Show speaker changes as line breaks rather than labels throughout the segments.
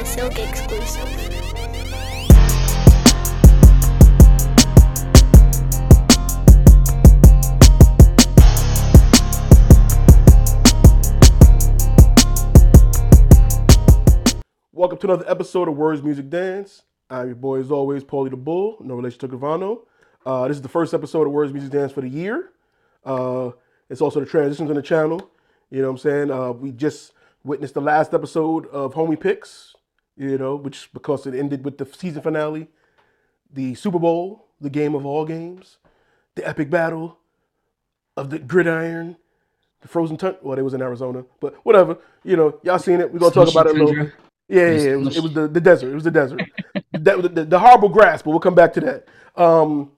A Silk exclusive.
Welcome to another episode of Words Music Dance. I'm your boy, as always, Paulie the Bull, no relation to Gravano. Uh, this is the first episode of Words Music Dance for the year. Uh, it's also the transitions on the channel. You know what I'm saying? Uh, we just witnessed the last episode of Homie Picks, you know, which because it ended with the season finale, the Super Bowl, the game of all games, the epic battle of the gridiron, the frozen tundra. Well, it was in Arizona, but whatever. You know, y'all seen it. We're gonna talk about it a little. Yeah, yeah, yeah. It was, it was the, the desert. It was the desert. that, the, the horrible grass, but we'll come back to that. Um,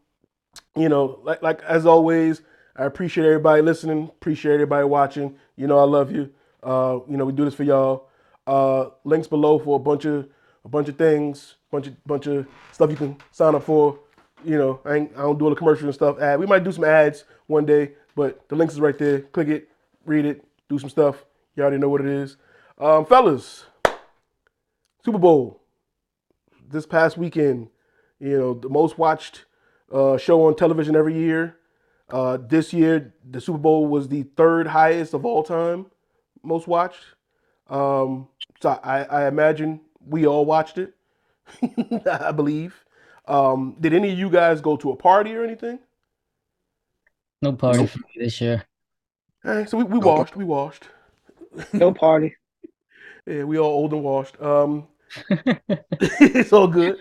you know, like like as always, I appreciate everybody listening. Appreciate everybody watching. You know, I love you. Uh, you know, we do this for y'all. Uh, links below for a bunch of a bunch of things, bunch of bunch of stuff you can sign up for. You know, I, I don't do all the commercials and stuff. Ad. We might do some ads one day, but the links is right there. Click it, read it, do some stuff. You already know what it is. Um, fellas, Super Bowl this past weekend. You know, the most watched uh, show on television every year. Uh, this year, the Super Bowl was the third highest of all time, most watched. Um, so I, I imagine we all watched it. I believe. Um, did any of you guys go to a party or anything?
No party for me this year.
All right, so we, we
Nope.
washed. We washed.
No party.
Yeah, we all old and washed. Um, it's all good.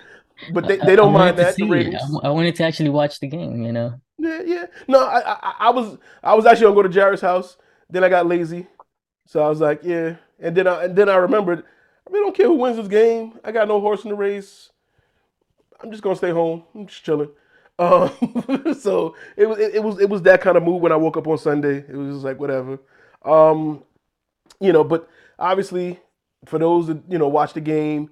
But they, they don't
I
mind that. The
see it.
ratings.
I, I wanted to actually watch the game, you know.
Yeah, yeah. No, I, I, I was, I was actually gonna go to Jared's house. Then I got lazy, so I was like, yeah. And then I, and then I remembered, I don't care who wins this game. I got no horse in the race. I'm just gonna stay home. I'm just chilling. Um, so it was, it, it was, it was that kind of mood when I woke up on Sunday. It was just like whatever. Um, you know, but obviously, for those that you know watch the game,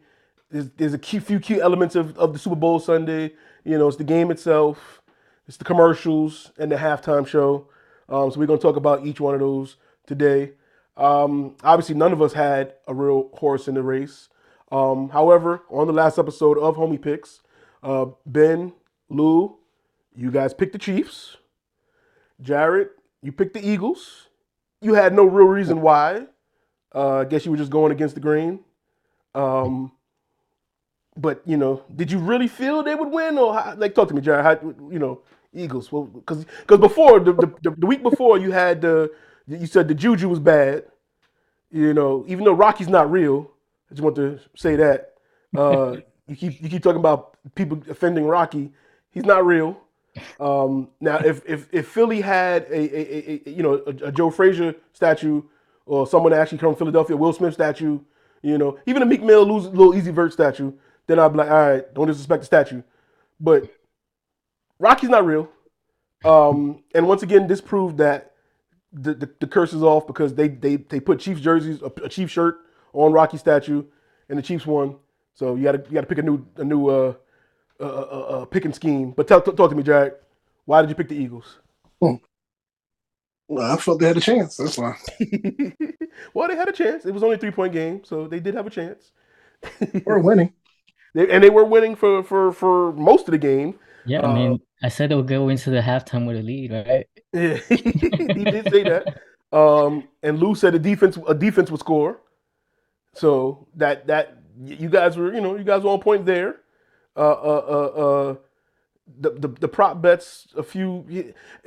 there's, there's a key, few key elements of, of the Super Bowl Sunday. You know, it's the game itself, it's the commercials, and the halftime show. Um, so we're gonna talk about each one of those today. Um, obviously, none of us had a real horse in the race. Um, however, on the last episode of Homie Picks, uh, Ben, Lou, you guys picked the Chiefs. Jared, you picked the Eagles. You had no real reason why. Uh, I guess you were just going against the grain. Um, but you know, did you really feel they would win, or how, like talk to me, Jared? How, you know, Eagles? Well, because because before the, the the week before you had the you said the juju was bad. You know, even though Rocky's not real, I just want to say that. Uh, you keep you keep talking about people offending Rocky. He's not real. Um, now, if if if Philly had a, a, a, you know a, a Joe Frazier statue or someone actually come from Philadelphia, Will Smith statue, you know, even a Meek Mill lose little Uzi Vert statue, then I'd be like, all right, don't disrespect the statue. But Rocky's not real. Um, and once again, this proved that the, the, the curse is off because they they they put Chiefs jerseys, a, a Chiefs shirt on Rocky statue, and the Chiefs won. So you got to you got to pick a new a new uh, uh, uh, uh, picking scheme. But tell, talk to me, Jack. Why did you pick the Eagles?
Well, I felt they had a chance. That's why.
well, they had a chance. It was only a three point game, so they did have a chance.
We're winning.
They- and they were winning for for for most of the game.
Yeah,
Uh,
I mean, I said they'll go into the halftime with a lead, right?
Yeah, he did say that. Um, and Lou said a defense a defense would score. So that that you guys were you know you guys were on point there. Uh, uh, uh, uh, the, the the prop bets a few.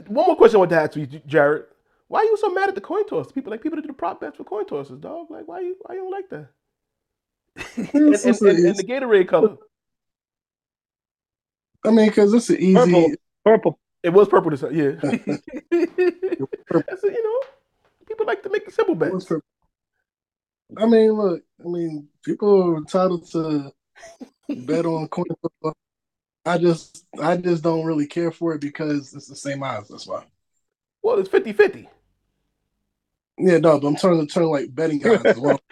One more question I want to ask you, Jared. Why are you so mad at the coin toss? People like people that do the prop bets for coin tosses, dog. Like why you why you don't like that? and,
It's
and, and, and the Gatorade color.
I mean, because it's an easy.
Purple.
Purple.
It was purple this time, yeah. You know. People like to make the simple bets.
I mean, look. I mean, people are entitled to bet on coin flip. I just, I just don't really care for it because it's the same odds. That's why.
Well, it's 50-50.
Yeah, no, but I'm turning to turn like betting odds as well.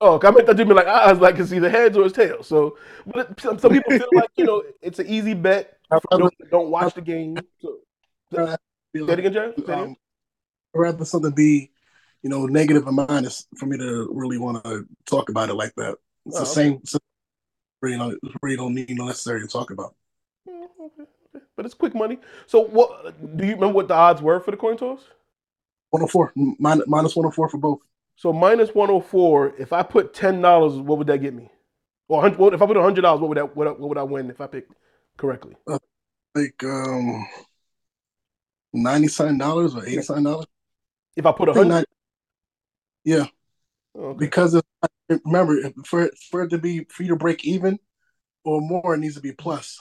Oh, I meant that to be like I was like it's either heads or it's tails. So, but some, some people feel like you know it's an easy bet that don't watch the game. So, say it again. Say
um, I'd rather something be you know, negative and minus for me to really want to talk about it like that. It's
Oh,
the same. It's really don't really don't need necessary to talk about.
Mm, okay, okay. But it's quick money. So what do you remember what the odds were for the coin toss?
104 minus, minus 104 for both.
So minus 104, if I put $10, what would that get me? Or 100 if I put $100, what would that what, what would I win if I picked correctly?
Like um, ninety something dollars or eighty something dollars.
If I put
a
100
Yeah,
okay.
because it's, remember for for it to be for you to break even or more, it needs to be plus.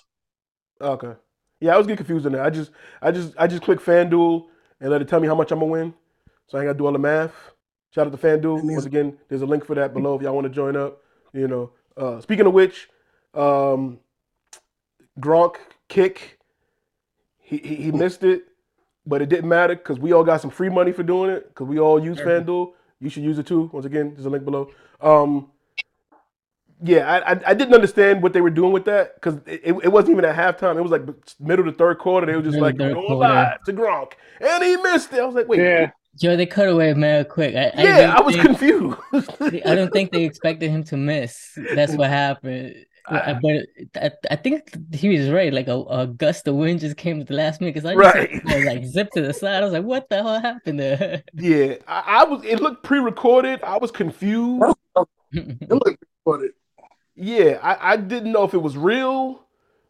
Okay. Yeah, I was getting confused on that. I just I just I just click FanDuel and let it tell me how much I'm gonna win. So I ain't gotta do all the math. Shout out to FanDuel. Once again, there's a link for that below if y'all want to join up. You know. Uh speaking of which, um Gronk kick. He he, he missed it, but it didn't matter because we all got some free money for doing it because we all use
Mhm.
FanDuel. You should use it too. Once again, there's a link below. Um yeah, I, I I didn't understand what they were doing with that because it, it, it wasn't even at halftime. It was like middle of the third quarter. They were just
Middle
like
of
going
quarter.
live to Gronk, and he missed it. I was like, wait,
Yeah.
Yo, they cut away mad quick. I, I
yeah,
didn't
I was
think-
confused.
I don't think they expected him to miss. That's what happened.
I-
But I, I think he was right. Like a, a gust of wind just came at the last minute because I
Right.
just saw like zipped to the side. I was like, "What the hell happened there?"
yeah, I, I was. It looked pre-recorded. I was confused.
It looked good.
Yeah, I, I didn't know if it was real,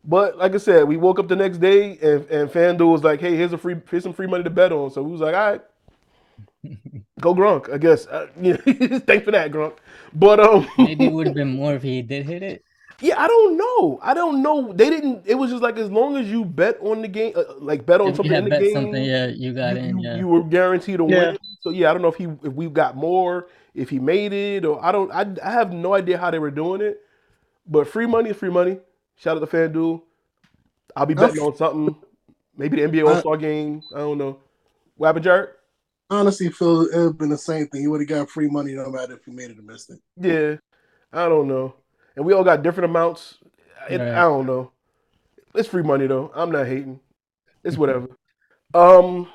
but like I said, we woke up the next day and and FanDuel was like, "Hey, here's a free, here's some free money to bet on." So we was like, "All right, go Gronk." I guess. Uh, yeah, thanks for that, Gronk. But um,
Maybe it would have been more if he did hit it.
Yeah, I don't know. I don't know. They didn't. It was just like as long as you bet on the game, uh, like bet on
If you
something in
had
the
bet
game,
something, yeah, you got
you,
in.
you-
Yeah.
you were guaranteed to
Yeah.
win. So yeah, I don't know if he if we got more, if he made it, or I don't. I, I have no idea how they were doing it. But free money is free money. Shout out to FanDuel. I'll be betting on something. Maybe the NBA All Star game. I don't know. What happened, Jared?
Honestly, feel it would have been the same thing. You would have got free money no matter if you made it or missed it.
Yeah, I don't know. And we all got different amounts. It,
Right.
I don't know. It's free money though. I'm not hating. It's whatever. um,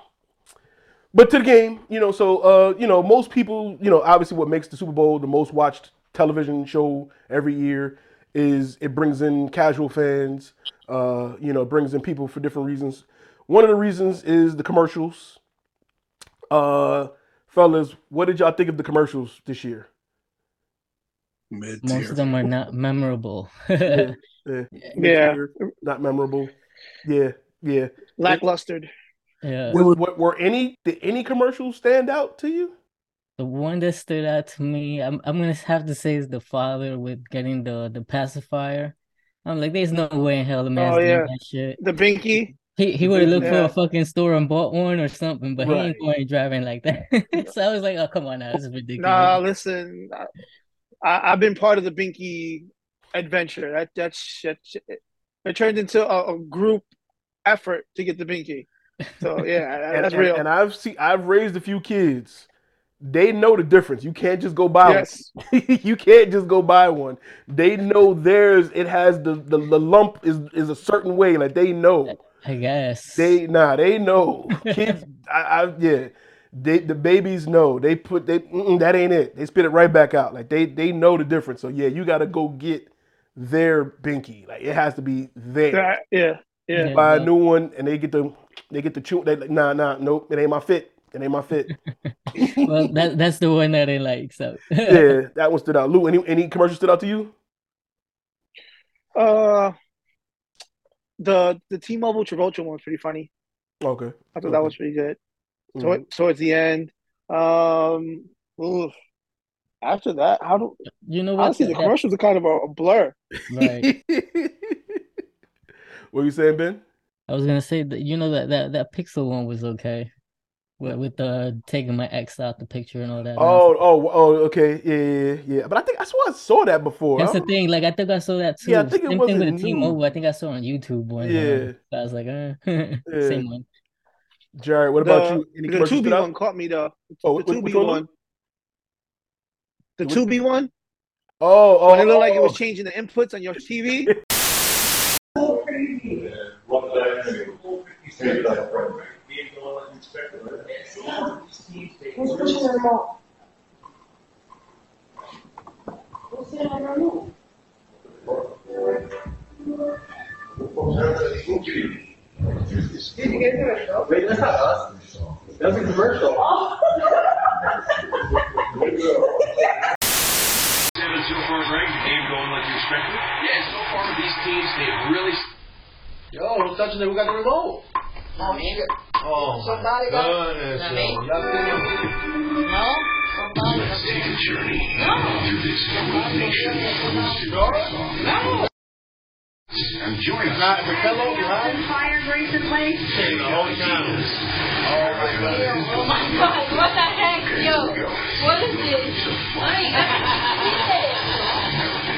but to the game, you know. So, uh, you know, most people, you know, obviously, what makes the Super Bowl the most watched television show every year is it brings in casual fans. Uh, you know, brings in people for different reasons. One of the reasons is the commercials. Uh, fellas, what did y'all think of the commercials this year?
Mid
Most of them are not memorable.
Yeah, yeah.
Yeah.
Not memorable. Yeah, yeah.
Lacklustered.
Yeah.
Were, were, were any did any commercials stand out to you?
The one that stood out to me, I'm I'm gonna have to say is the father with getting the the pacifier. I'm like, there's no way in hell the man's
Oh,
doing
yeah.
that shit.
The Binky.
He he would have looked for a fucking store and bought one or something, but he ain't going driving like that. So I was like, oh come on now, this is ridiculous.
Nah, listen. I, I've been part of the Binky adventure. That that's that it turned into a, a group effort to get the Binky. So yeah,
And,
that's
and-
real.
and I've seen I've raised a few kids. They know the difference. You can't just go buy
yes.
one. you can't just go buy one. They know theirs. It has the, the the lump is is a certain way. Like they know.
I guess.
They nah. They know. Kids. I, I yeah. They the babies know. They put they that ain't it. They spit it right back out. Like they they know the difference. So yeah, you got to go get their binky. Like it has to be there.
That- yeah. Yeah.
Yeah.
buy a new one and they get the they get the chew. They like nah nah nope. It ain't my fit. It ain't my fit.
Well, that that's the one that I like. So
yeah, that one stood out. Lou, any any commercial stood out to you?
Uh, the the T-Mobile Travolta one was pretty funny.
Okay.
I thought
Okay.
that was pretty good.
Mhm.
Towards the end, um, oof. after that, how do
you know what?
honestly the
That-
commercials are kind of a, a blur.
right.
what you saying, Ben?
I was gonna say that you know that that that Pixel one was okay. With, with the taking my ex out the picture and all that.
Oh, oh, oh, okay, yeah, yeah, yeah. But I think I swear I saw that before.
That's the thing. Like I think I saw that too.
Yeah, I think it
Same thing with
wasn't
the
new.
T-Mobile. I think I saw on YouTube one.
Yeah.
So I was like, uh,
Yeah.
same one.
Jared, what about you? Any
the
commercials Tubi
one caught me though.
Oh,
the Tubi
one,
The Tubi one.
Oh, oh,
When it looked like it was
oh.
changing the inputs on your TV.
Did you get a show?
Wait, that's not us. That was a commercial.
Seven so far, Greg. Game going like you expected? Yeah, so far these teams they've really.
Yo, who's touching it? Who got the remote?
Not me.
Oh,
Somebody
goodness.
No?
Let's take a journey
No.
through this combination of superstars. And join us.
Not the pillow behind?
Fire grace in place?
Take the whole channel. Oh my god.
Oh my god, what the heck? Yo, what is this? I ain't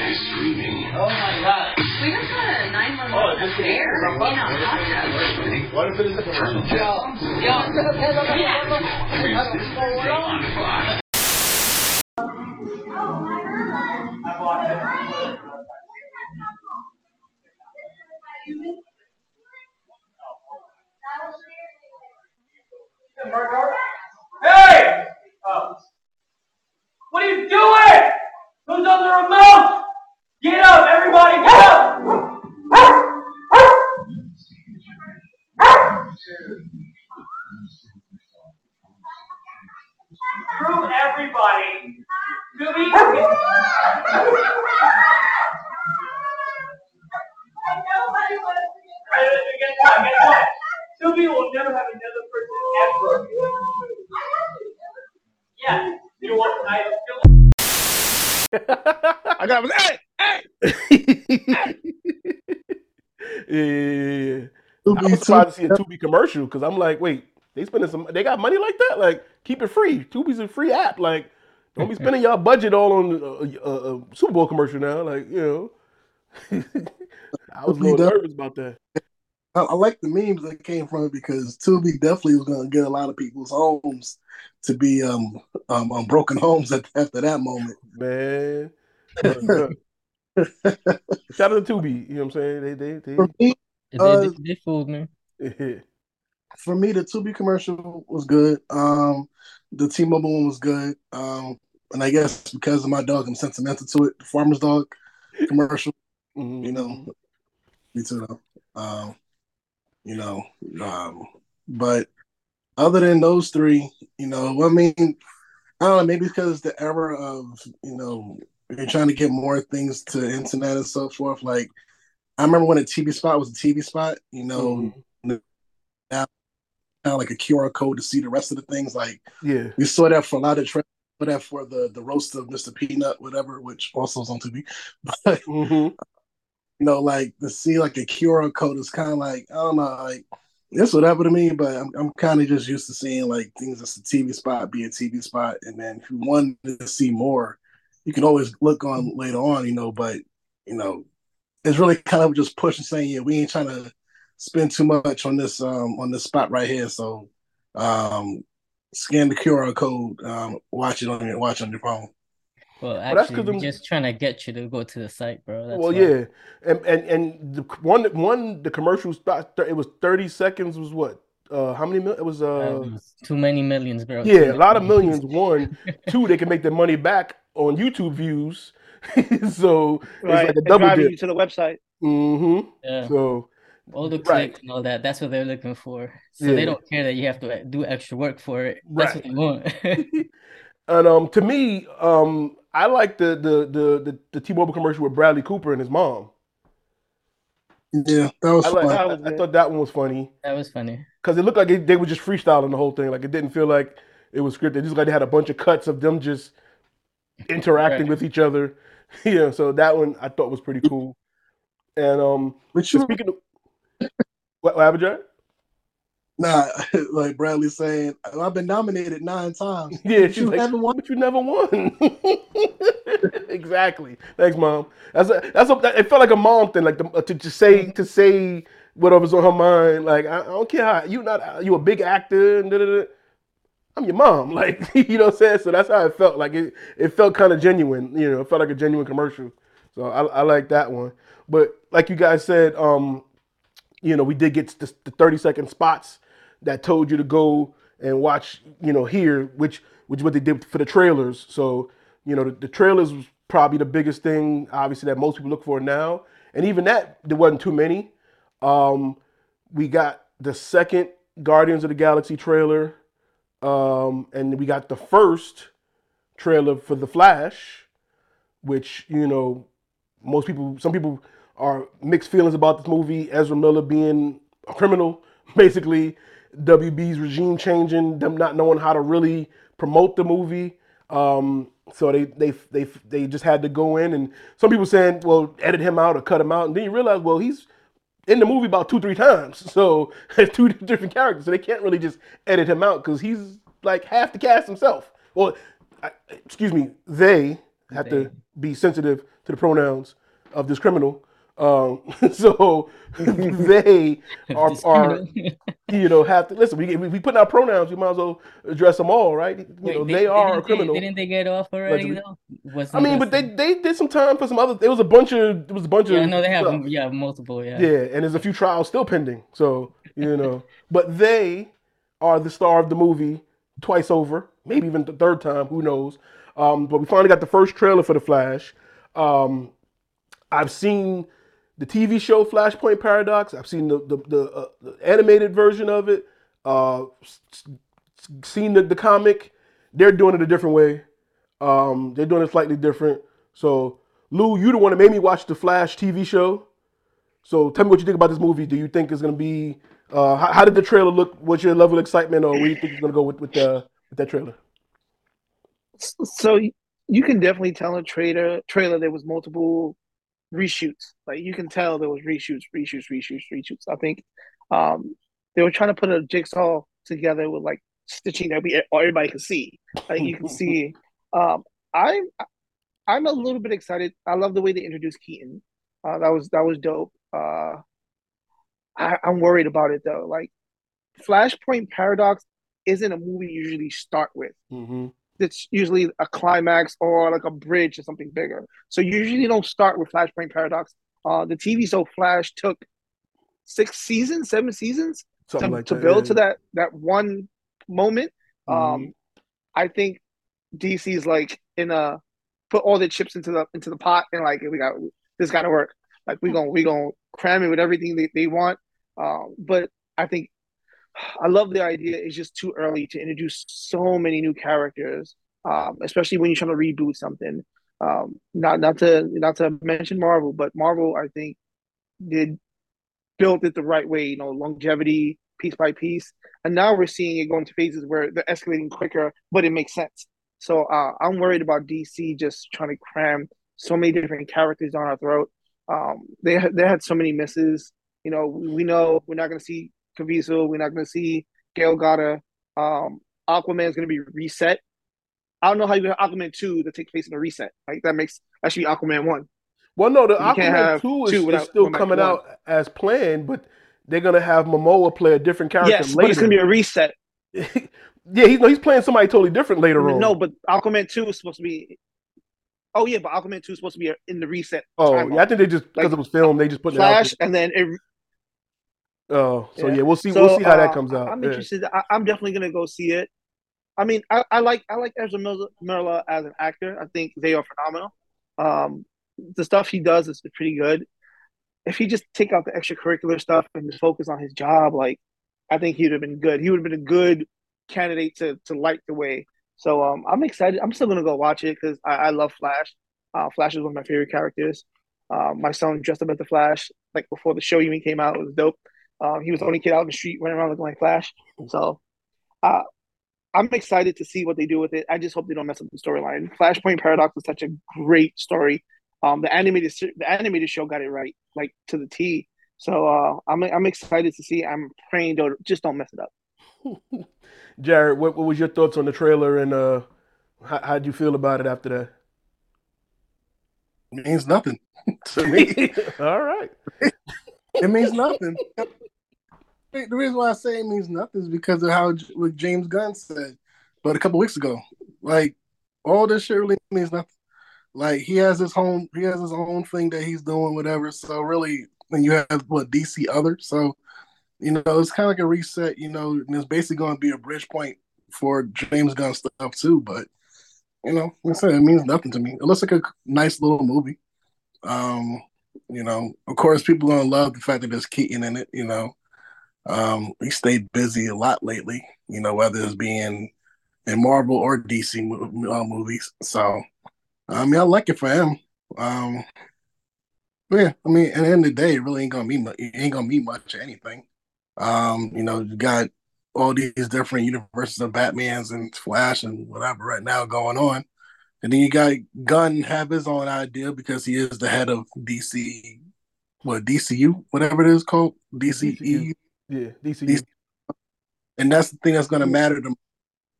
Is streaming.
Oh my god.
We just got a 911
Oh, this is
there in a hot tub.
What if it is a commercial?
Yo,
Stay on Fox.
Hey! Oh. What are you doing? Who's on the remote? Get up, everybody, get up! Prove everybody to be. Guess what? Guess what? Sylvia will never have another person ever. Yeah, you know what? I still.
I got hey, hey.
yeah, yeah, yeah, yeah. I
be
was surprised to see a
too-
Tubi commercial because I'm like, wait, they spending some, they got money like that? Like, keep it free. Tubi's a free app. Like, don't be spending y'all budget all on a, a, a Super Bowl commercial now. Like, you know, I was a little nervous about that.
I, I like the memes that came from it because Tubi definitely was going to get a lot of people's homes to be um um, um broken homes at, after that moment.
Man, shout out to Tubi. You know what I'm saying? They, they,
For me,
They,
Uh,
they, they fooled me.
for me, the Tubi commercial was good. Um, the T-Mobile one was good. Um, and I guess because of my dog, I'm sentimental to it. The Farmer's Dog commercial,
Mhm.
you know, me too. Though. Um, you know, um, but other than those three, you know, I mean, I don't know, maybe because the era of, you know, you're trying to get more things to internet and so forth. Like, I remember when a TV spot was a TV spot, you know,
Mhm.
kind of like a QR code to see the rest of the things. Like,
Yeah.
we saw that for a lot of for that for the the roast of Mr. Peanut, whatever, which also is on TV. But
hmm
you know, like to see like a QR code is kind of like I don't know, like it's whatever to me. But I'm I'm kind of just used to seeing like things that's a TV spot be a TV spot, and then if you wanted to see more, you can always look on later on, you know. But you know, it's really kind of just pushing saying, yeah, we ain't trying to spend too much on this um on this spot right here, so um scan the QR code, um watch it on your watch on your phone.
Well,
Well, that's
actually,
'cause
we're just trying to get you to go to the site, bro. That's
well,
why.
yeah, and and and the one one the commercial spot it was thirty seconds was what? Uh, how many mil? It was uh,
Um, too many millions, bro.
yeah,
Too
a lot of millions. One, two, they can make their money back on YouTube views. so
Right,
it's like a
and
double
driving
dip.
you to the website.
Mm-hmm.
Yeah,
So
all the
right.
clicks and all that. That's what they're looking for. So
Yeah.
they don't care that you have to uh, do extra work for it. That's what they want.
and um, to me, um, I like the the the the, the T-Mobile commercial with Bradley Cooper and his mom.
Yeah, that was
I like.
fun.
I,
That was
I
good.
thought that one was funny
That was funny.
because it looked like it, they were just freestyling the whole thing. Like it didn't feel like it was scripted. Just like they had a bunch of cuts of them just interacting
Right.
with each other. yeah, so that one I thought was pretty cool. And um,
But
so
you
speaking of what, what happened, Jared?
Nah, like Bradley saying, I've been nominated nine times.
Yeah,
But
she's
you
like,
haven't won.
but you never won. exactly. Thanks, mom. That's a, that's a, it felt like a mom thing, like the, to just say to say whatever's on her mind. Like I, I don't care how you not you a big actor and da, da, da. I'm your mom. Like you know what I'm saying. So that's how it felt. Like it it felt kind of genuine. You know, it felt like a genuine commercial. So I, I like that one. But like you guys said, um, you know, we did get the, the 30 second spots that told you to go and watch, you know, here, which which is what they did for the trailers. So, you know, the, the trailers was probably the biggest thing, obviously, that most people look for now. And even that, there wasn't too many. Um, we got the second Guardians of the Galaxy trailer, um, and we got the first trailer for The Flash, which you know most people, some people are mixed feelings about this movie. Ezra Miller being a criminal, basically. WB's regime changing, them not knowing how to really promote the movie. Um, so they they they they just had to go in, and some people saying, well, edit him out or cut him out, and then you realize, well, he's in the movie about two three times, so there's two different characters, so they can't really just edit him out because he's like half the cast himself. Well, I, excuse me, they have
They.
to be sensitive to the pronouns of this criminal. Um, so they are, are you know have to listen. We we put out pronouns, we might as well address them all, right? You
Wait,
know, they, are a criminal.
Didn't they get off already though? Wasn't
I mean, but they they did some time for some other. It was a bunch of It was a bunch
Yeah,
of
I know they have
stuff.
yeah multiple yeah.
Yeah, and there's a few trials still pending. So you know, but they are the star of the movie twice over, maybe even the third time. Who knows? Um, but we finally got the first trailer for the Flash. Um, I've seen the TV show Flashpoint Paradox. I've seen the the, the, uh, the animated version of it. Uh, seen the, the comic. They're doing it a different way. Um, they're doing it slightly different. So, Lou, you the one that made me watch the Flash TV show. So, tell me what you think about this movie. Do you think it's gonna be? Uh, how, how did the trailer look? What's your level of excitement, or where you think it's gonna go with with, uh, with that trailer?
So you can definitely tell in trailer trailer there was multiple reshoots. Like you can tell there was reshoots, reshoots, reshoots, reshoots. I think um, they were trying to put a jigsaw together with like stitching that we everybody can see. Like you can see. Um, I'm I'm a little bit excited. I love the way they introduced Keaton. Uh, that was that was dope. Uh, I, I'm worried about it though. Like Flashpoint Paradox isn't a movie you usually start with
Mm-hmm.
It's usually a climax or like a bridge or something bigger. So you usually don't start with Flashpoint Paradox. Uh, the TV show Flash took six seasons, seven seasons to,
like
to
that.
build
yeah.
to that that one moment.
Mhm.
Um, I think DC's like in a put all their chips into the into the pot and like we got this got to work. Like we gonna we gonna cram it with everything they, they want. Um, but I think I love the idea. It's just too early to introduce so many new characters, um, especially when you're trying to reboot something. Um, not not to not to mention Marvel, but Marvel I think did built it the right way. You know, longevity, piece by piece, and now we're seeing it go into phases where they're escalating quicker, but it makes sense. So uh, I'm worried about DC just trying to cram so many different characters down our throat. Um, they they had so many misses. You know, we know we're not going to see Cavill. We're not going to see Gal Gadot. Um, Aquaman's going to be reset. I don't know how you have Aquaman two that takes place in a reset. Like that makes that should be Aquaman one.
Well, no, the
You
Aquaman two is,
two
is still
going back to
coming
one.
out as planned, but they're gonna have Momoa play a different character
Yes,
later.
but it's going to be a reset.
yeah, he's no, he's playing somebody totally different later on.
No, but Aquaman two is supposed to be. Oh yeah, but Aquaman two is supposed to be in the reset.
oh, yeah, I think they just because
Like,
it was filmed, they just put
Flash,
it out.
and then it.
Oh, so
Yeah.
yeah, we'll see.
So,
we'll see how that
uh,
comes out.
I'm
yeah.
interested. I, I'm definitely gonna go see it. I mean, I, I like I like Ezra Miller, Miller as an actor. I think they are phenomenal. Um, the stuff he does is pretty good. If he just take out the extracurricular stuff and just focus on his job, like I think he would have been good. He would have been a good candidate to to light the way. So um, I'm excited. I'm still gonna go watch it because I, I love Flash. Uh, Flash is one of my favorite characters. Uh, my son dressed up as the Flash like before the show even came out. It was dope. Um, he was the only kid out in the street running around looking like Flash. So uh, I'm excited to see what they do with it. I just hope they don't mess up the storyline. Flashpoint Paradox is such a great story. Um, the animated the animated show got it right, like to the T. So uh, I'm I'm excited to see. I'm praying though, just don't mess it up.
Jared, what, what was your thoughts on the trailer and uh, how how'd you feel about it after that?
It means nothing to me.
All right.
It means nothing. The reason why I say it means nothing is because of how what James Gunn said, but a couple weeks ago, like all this shit really means nothing. Like he has his own, he has his own thing that he's doing, whatever. So really, when you have what DC other, so you know, it's kind of like a reset. You know, and it's basically going to be a bridge point for James Gunn stuff too. But you know, like I said, it means nothing to me. It looks like a nice little movie. Um, you know, of course, people gonna love the fact that there's Keaton in it. You know, um, he stayed busy a lot lately. You know, whether it's being in Marvel or DC uh, movies. So, I mean, I like it for him. Um, yeah, I mean, at the end of the day, it really ain't gonna be mu- it ain't gonna be much of anything. Um, you know, you got all these different universes of Batman's and Flash and whatever right now going on. And then you got Gunn have his own idea because he is the head of DC, what DCU, whatever it is called, DCE.
Yeah, DCU.
DC. and that's the thing that's gonna matter to. Me.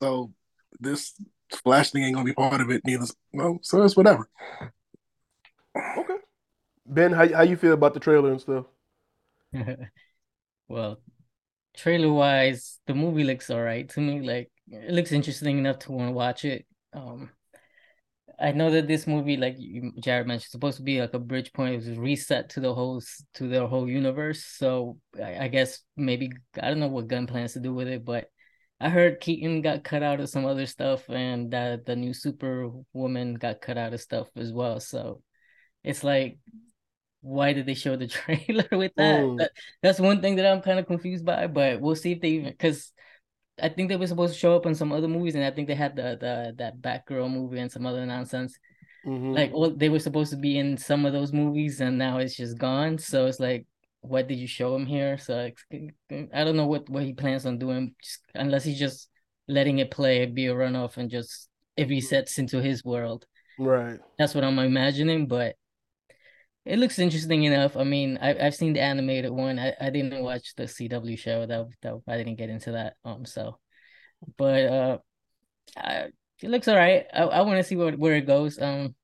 So this Flash thing ain't gonna be part of it neither. No, so it's whatever.
Okay. Ben, how how you feel about the trailer and stuff?
Well, trailer wise, the movie looks all right to me. Like it looks interesting enough to want to watch it. Um, I know that this movie, like Jared mentioned, is supposed to be like a bridge point. It was reset to the whole to their whole universe. So I, I guess maybe I don't know what Gunn plans to do with it, but I heard Keaton got cut out of some other stuff, and that the new Superwoman got cut out of stuff as well. So it's like, why did they show the trailer with that? That- that's one thing that I'm kind of confused by. But we'll see if they even because I think they were supposed to show up in some other movies, and I think they had the the that Batgirl movie and some other nonsense.
Mhm.
Like, well, they were supposed to be in some of those movies, and now it's just gone. So it's like, what did you show him here? So I don't know what what he plans on doing, just, unless he's just letting it play, be a runoff, and just it resets into his world.
right.
That's what I'm imagining, but it looks interesting enough. I mean, I I've seen the animated one. I, I didn't watch the CW show. That that I didn't get into that. Um, so, but uh, I, it looks all right. I I want to see where where it goes. Um,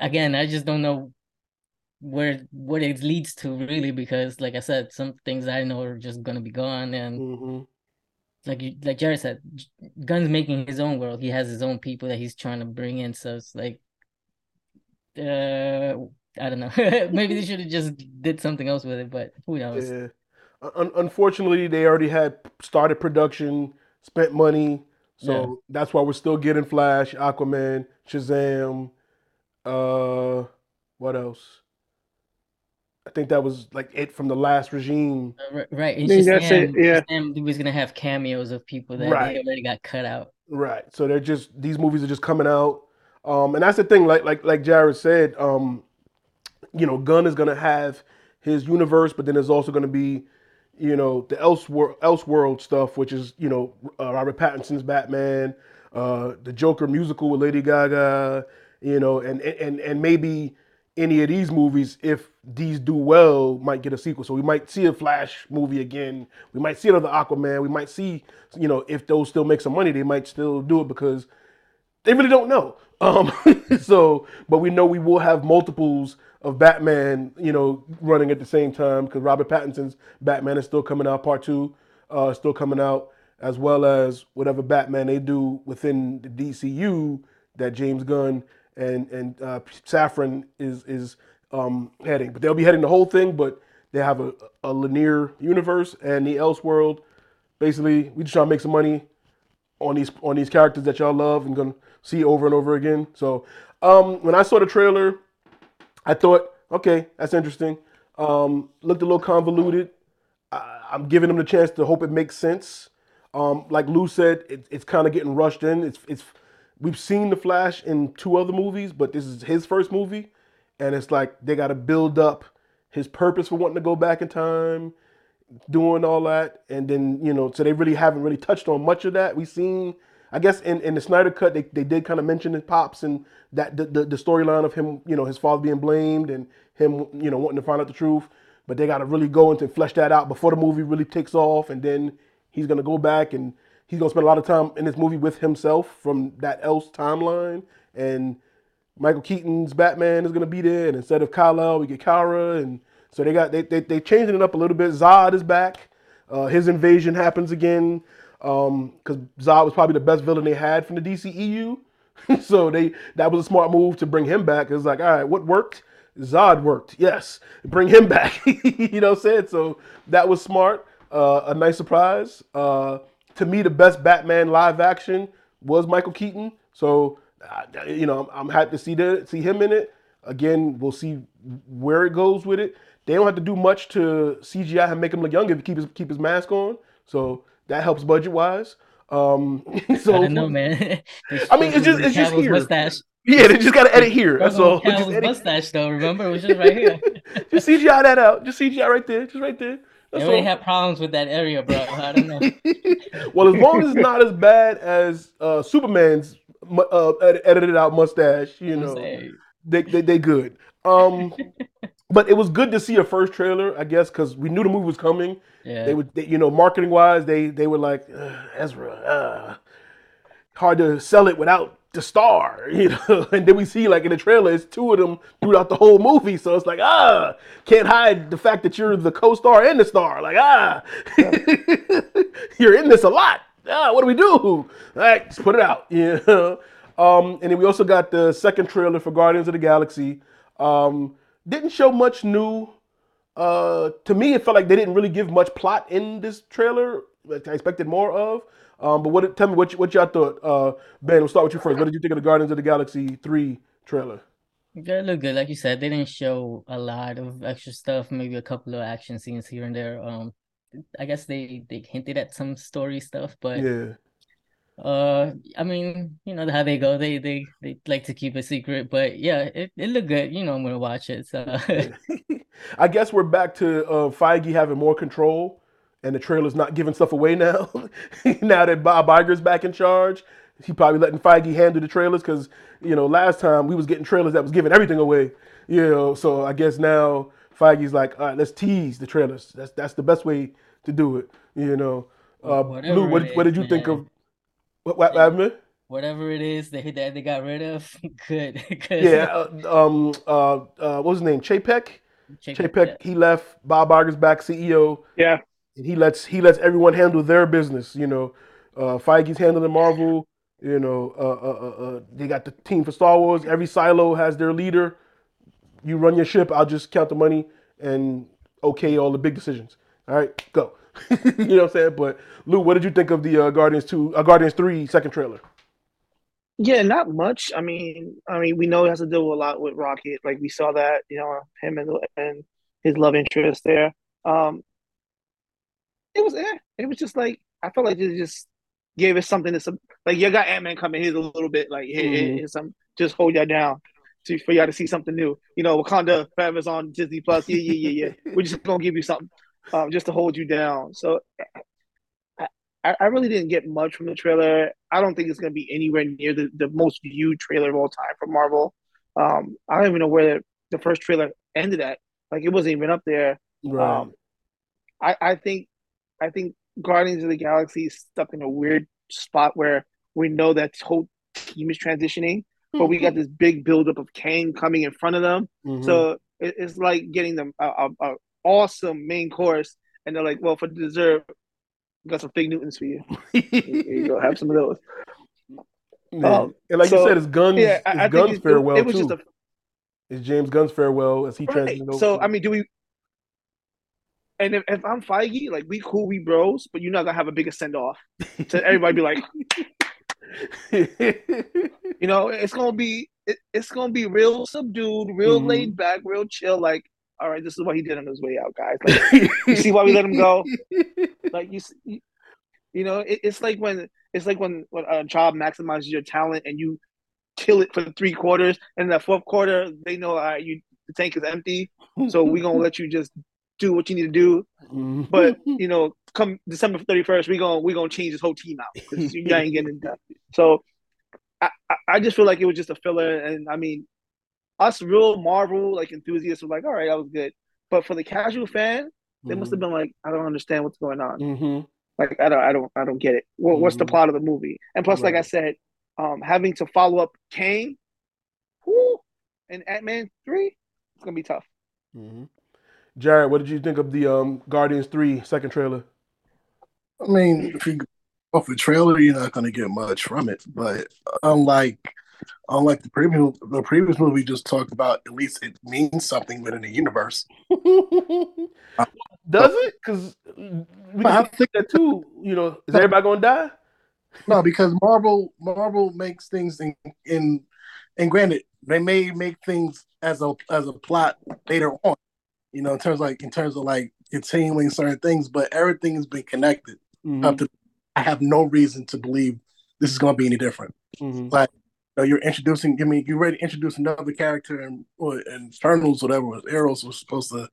again, I just don't know where what it leads to really because, like I said, some things I know are just gonna be gone, and
hmm
like you like Jared said, Gunn's making his own world. He has his own people that he's trying to bring in. So it's like, uh, I don't know. Maybe they should have just did something else with it, but who knows?
Yeah. Un- unfortunately, they already had started production, spent money, so
Yeah.
that's why we're still getting Flash, Aquaman, Shazam. Uh, what else? I think that was like it from the last regime.
Uh, ri- Right, and
think that's it,
Shazam,
yeah.
Shazam was gonna have cameos of people that
Right.
already got cut out.
Right. So they're just these movies are just coming out. Um, and that's the thing, like like like Jared said, um, you know, Gunn is gonna have his universe, but then there's also gonna be, you know, the Elseworld Elseworld stuff, which is, you know, uh, Robert Pattinson's Batman, uh, the Joker musical with Lady Gaga, you know, and and and maybe any of these movies, if these do well, might get a sequel. So we might see a Flash movie again. We might see another Aquaman. We might see, you know, if those still make some money, they might still do it because they really don't know. Um, so, but we know we will have multiples of Batman, you know, running at the same time because Robert Pattinson's Batman is still coming out. Part two, uh, still coming out, as well as whatever Batman they do within the DCU that James Gunn and and uh, Safran is is um, heading. But they'll be heading the whole thing. But they have a, a linear universe and the Elseworld. Basically, we just trying to make some money on these on these characters that y'all love and gonna see over and over again. So um, when I saw the trailer, I thought, okay, that's interesting. Um, looked a little convoluted. I, I'm giving them the chance to hope it makes sense. Um, like Lou said, it, it's kind of getting rushed in. It's it's we've seen the Flash in two other movies, but this is his first movie, and it's like they got to build up his purpose for wanting to go back in time doing all that, and then you know, so they really haven't really touched on much of that. We've seen, I guess, in, in the Snyder cut, they, they did kind of mention his pops and that the, the, the storyline of him, you know, his father being blamed and him, you know, wanting to find out the truth. But they got to really go into flesh that out before the movie really takes off, and then he's gonna go back and he's gonna spend a lot of time in this movie with himself from that else timeline and. Michael Keaton's Batman is gonna be there, and instead of Kal-El, we get Kara, and so they got they they they changing it up a little bit. Zod is back. Uh, his invasion happens again because Zod was probably the best villain they had from the DCEU. so they that was a smart move to bring him back. It was like, all right, what worked? Zod worked. Yes, bring him back. you know what I'm saying? So that was smart. uh, a nice surprise. Uh, to me, the best Batman live action was Michael Keaton. So, uh, you know, I'm, I'm happy to see that, see him in it. Again, we'll see where it goes with it. They don't have to do much to CGI and make him look younger to keep his keep his mask on. So that helps budget wise. Um, so
I don't know, man.
I mean, it's just it's just here.
mustache.
Yeah, they just gotta edit here. That's all. Just edit-
mustache, though. Remember, it was just right here.
just CGI that out. Just CGI right there. Just right there.
They
That's
already
all.
have problems with that area, bro. I don't know.
well, as long as it's not as bad as uh, Superman's uh, edited out mustache, you know, they, they they good. Um, but it was good to see a first trailer, I guess, because we knew the movie was coming.
Yeah.
They would, they, you know, marketing wise, they they were like Ezra, uh, hard to sell it without the star, you know. And then we see like in the trailer, it's two of them throughout the whole movie, so it's like ah, can't hide the fact that you're the co-star and the star. Like ah, you're in this a lot. Ah, what do we do? All right, just put it out. You know. Um, and then we also got the second trailer for Guardians of the Galaxy. Um, didn't show much new. Uh, to me, it felt like they didn't really give much plot in this trailer. Like I expected more of. Um, but what? Tell me what you, what y'all thought. Uh, Ben, we'll start with you first. What did you think of the Guardians of the Galaxy three trailer?
They look good, like you said. They didn't show a lot of extra stuff. Maybe a couple of action scenes here and there. Um, I guess they they hinted at some story stuff, but
Yeah.
Uh, I mean, you know how they go. They they they like to keep a secret, but yeah, it it looked good. You know, I'm gonna watch it. So
I guess we're back to uh, Feige having more control, and the trailer's not giving stuff away now. now that Bob Iger's back in charge, he probably letting Feige handle the trailers because you know last time we was getting trailers that was giving everything away. You know, so I guess now Feige's like, all right, let's tease the trailers. That's that's the best way to do it. You know, uh,
Whatever
Lou, what, what did you think of what, what happened?
whatever it is that that they got rid of, good.
Yeah, uh, um, uh, uh, what was his name? Chapek.
Chapek,
Chapek.
yeah.
He left. Bob Iger's back, CEO.
Yeah.
and he lets he lets everyone handle their business. You know, uh, Feige's handling Marvel. You know, uh, uh, uh, uh, they got the team for Star Wars. Every silo has their leader. You run your ship. I'll just count the money and okay all the big decisions. All right, go. you know what I'm saying? But Lou, what did you think of the uh, Guardians two, uh, Guardians three second trailer?
Yeah, not much. I mean, I mean, we know he has to do a lot with Rocket. Like we saw that, you know, him and and his love interest there. Um, it was, eh, it was just like I felt like they just gave us something to some like you got Ant Man coming. Here's a little bit like here, here-
Mhm.
here's some just hold y'all down to for y'all to see something new. You know, Wakanda Forever's on Disney Plus. Yeah, yeah, yeah, yeah. We're just gonna give you something, um, just to hold you down. So. I, I really didn't get much from the trailer. I don't think it's going to be anywhere near the, the most viewed trailer of all time for Marvel. Um, I don't even know where the, the first trailer ended at. Like it wasn't even up there.
Right.
Um, I, I think I think Guardians of the Galaxy is stuck in a weird spot where we know that whole team is transitioning, but we got this big buildup of Kang coming in front of them.
Mhm.
So it, it's like getting them a, a, a awesome main course, and they're like, "Well, for dessert, we got some fig Newtons for you. Here you go, have some of those."
Yeah.
um,
and like you said, it's Gunn's.
Yeah, I,
it's
I
guns
it, it,
farewell
it was
too.
just a
It's James Gunn's farewell as he
right.
transitions over.
So I mean, do we? And if, if I'm Feige, like we cool, we bros, but you're not gonna have a bigger send off. So everybody be like, you know, it's gonna be it, it's gonna be real subdued, real
Mhm.
laid back, real chill. Like, all right, this is what he did on his way out, guys. Like, you see why we let him go? Like you, s- you, know, it, it's like when it's like when when a job maximizes your talent and you kill it for three quarters, and in the fourth quarter they know, all right, you the tank is empty, so we're gonna let you just do what you need to do.
Mhm.
But you know, come December thirty first, we gonna we gonna change this whole team out because you ain't getting it done. So I I just feel like it was just a filler, and I mean, us real Marvel like enthusiasts were like, all right, that was good. But for the casual fan, they must have been like, I don't understand what's going on.
Mhm.
Like I don't I don't I don't get it. What, What's the
Mhm.
plot of the movie? And plus, like I said, um, having to follow up Kang, whoo, and Ant Man three, it's gonna be tough.
Mhm. Jared, what did you think of the um, Guardians three second trailer?
I mean, if you go off the trailer, you're not going to get much from it. But unlike unlike the previous the previous movie just talked about at least it means something within the universe.
Does it? Because we
I
can think that too. You know, is everybody gonna die?
No, because Marvel Marvel makes things in in and granted they may make things as a as a plot later on, you know, in terms of like in terms of like continuing certain things, but everything has been connected
Mhm.
up to I have no reason to believe this is gonna be any different.
Mhm.
Like you know, you're introducing I mean you're ready to introduce another character and or Eternals, whatever was Eros was supposed to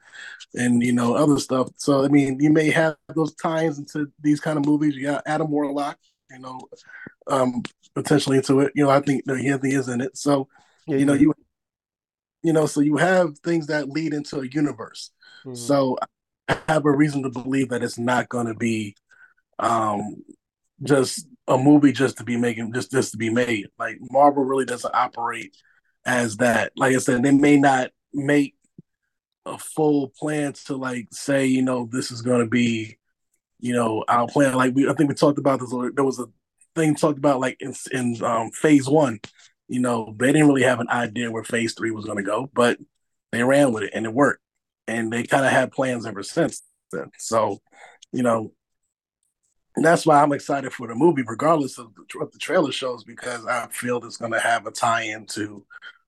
and you know, other stuff. So I mean you may have those ties into these kind of movies. You got Adam Warlock, you know, um potentially into it. You know, I think that he he is in it. So you know, you you know, so you have things that lead into a universe.
Mhm.
So I have a reason to believe that it's not going to be um just a movie just to be making just just to be made. Like Marvel really doesn't operate as that. Like I said, they may not make a full plan to like say, you know, this is going to be, you know, our plan. Like we, I think we talked about this. Or There was a thing talked about like in in um, phase one. You know, they didn't really have an idea where phase three was going to go, but they ran with it and it worked. And they kind of had plans ever since then. So, you know, and that's why I'm excited for the movie, regardless of what the trailer shows, because I feel it's going to have a tie-in to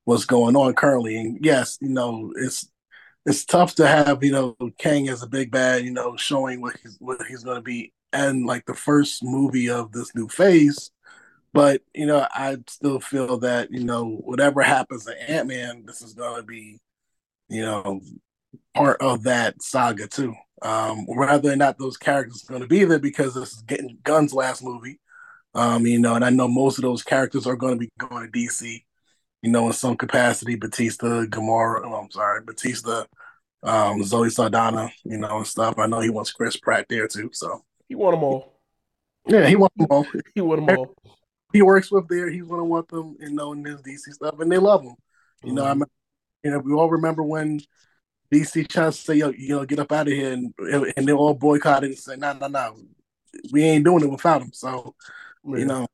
what's going on currently. And yes, you know, it's it's tough to have you know Kang as a big bad, you know, showing what he's what he's going to be, and like the first movie of this new phase. But you know, I still feel that you know whatever happens to Ant Man, this is going to be, you know, part of that saga too. Um, whether or not those characters are going to be there because this is getting Gunn's last movie. Um, you know, and I know most of those characters are going to be going to DC, you know, in some capacity. Bautista, Gamora, oh, I'm sorry, Bautista, um, Zoe Saldana, you know, and stuff. I know he wants Chris Pratt there too. So
He won them all.
yeah, he wants them all.
He won them all.
He works with there. He's going to want them, you know, in this DC stuff, and they love him. You know, I'm, you know, we all remember when DC tried to say, "Yo, you know, get up out of here," and and they all boycotted and said, "No, no, no, we ain't doing it without him." So, you know,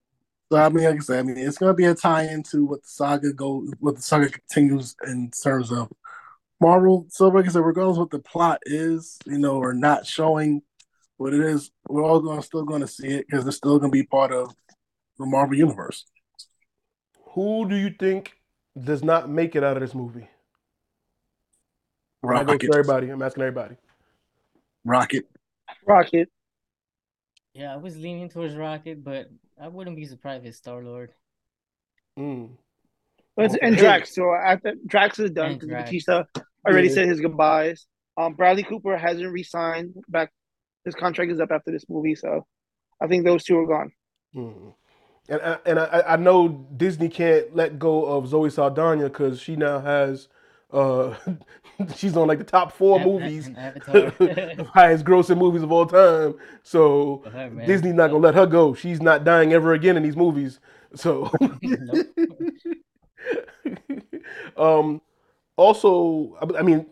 so I mean, like I said, I mean, it's going to be a tie-in to what the saga goes, what the saga continues in terms of Marvel. So, like I said, regardless of what the plot is, you know, or not showing what it is, we're all going still going to see it because it's still going to be part of the Marvel universe.
Who do you think does not make it out of this movie? I go
Rocket,
to everybody. I'm asking everybody.
Rocket.
Rocket.
Yeah, I was leaning towards Rocket, but I wouldn't be surprised if Star Lord.
Mm.
But it's- and Drax. So I think Drax is done because
Drax.
Bautista already
Yeah.
said his goodbyes. Um, Bradley Cooper hasn't re-signed back. His contract is up after this movie, so I think those two are gone.
Mm. And I, and I, I know Disney can't let go of Zoe Saldana because she now has, uh, she's on like the top four
Av-
movies, highest grossing movies of all time. So
her.
Disney's not gonna let her go. She's not dying ever again in these movies. So, um, also, I- I mean,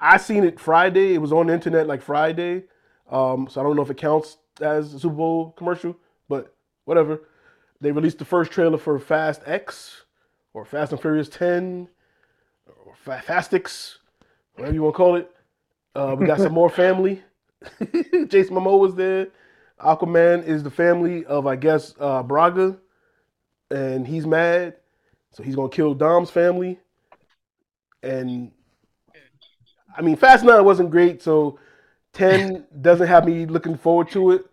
I seen it Friday. It was on the internet like Friday. Um, so I don't know if it counts as a Super Bowl commercial, but whatever. They released the first trailer for Fast X or Fast and Furious 10 or Fa- Fast X, whatever you want to call it. Uh, we got some more family. Jason Momoa was there. Aquaman is the family of, I guess, uh, Braga, and he's mad, so he's gonna kill Dom's family. And I mean, Fast Nine wasn't great, so ten doesn't have me looking forward to it.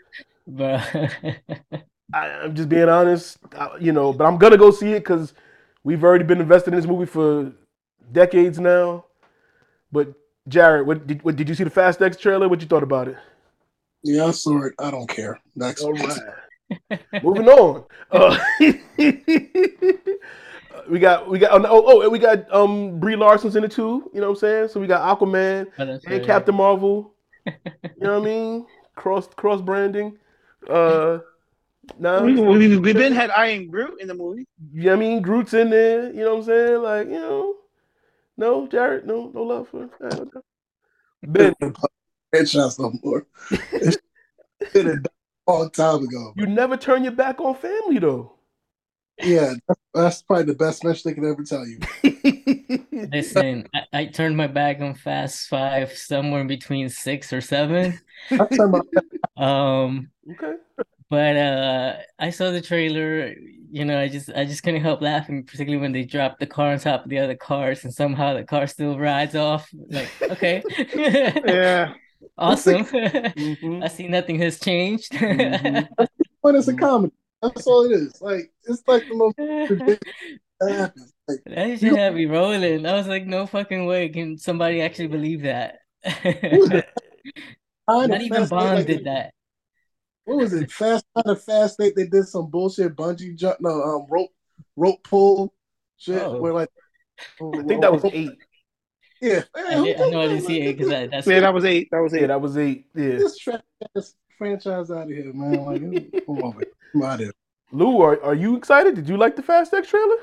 But
I, I'm just being honest, I- you know. But I'm gonna go see it because we've already been invested in this movie for decades now. But Jared, what did, what, did you see the Fast X trailer? What you thought about it?
Yeah, I saw it. I don't care. Next.
All right. Moving on. Uh, we got we got oh, oh and we got um Brie Larson's in it too. You know what I'm saying? So we got Aquaman and
right.
Captain Marvel. You know what I mean? Cross cross branding. Uh, no,
We, we, we've been had Iron Groot in the movie.
you know what I mean? Groot's in there. You know what I'm saying? Like you know, no Jared, no no love for okay. Ben.
Headshots no more. It did it a long time ago.
You never turn your back on family though.
Yeah, that's, that's probably the best message they could ever tell you.
Listen, I, I turned my back on Fast Five somewhere in between six or seven.
I'm talking about
Um,
okay.
but uh, I saw the trailer. You know, I just I just couldn't help laughing, particularly when they dropped the car on top of the other cars, and somehow the car still rides off. Like, okay,
Yeah.
awesome.
Mhm.
I see nothing has changed.
Mhm.
when it's a comedy. That's all it is. Like it's like the most ridiculous that happens. Like
That shit had me rolling. I was like, no fucking way. Can somebody actually believe that?
who's the kind
Not even Bond
like,
did that.
What was it? Fast kind of fast state. They did some bullshit bungee jump, no um rope rope pull shit.
Oh.
Where like
I think that was eight.
Yeah,
I, did, I know I didn't see it because that's
Yeah, that was eight. That was eight.
that was eight. Yeah.
this franchise out of here, man. Like, come on, man. Come out of here.
Lou, are, are you excited? Did you like the Fast X trailer?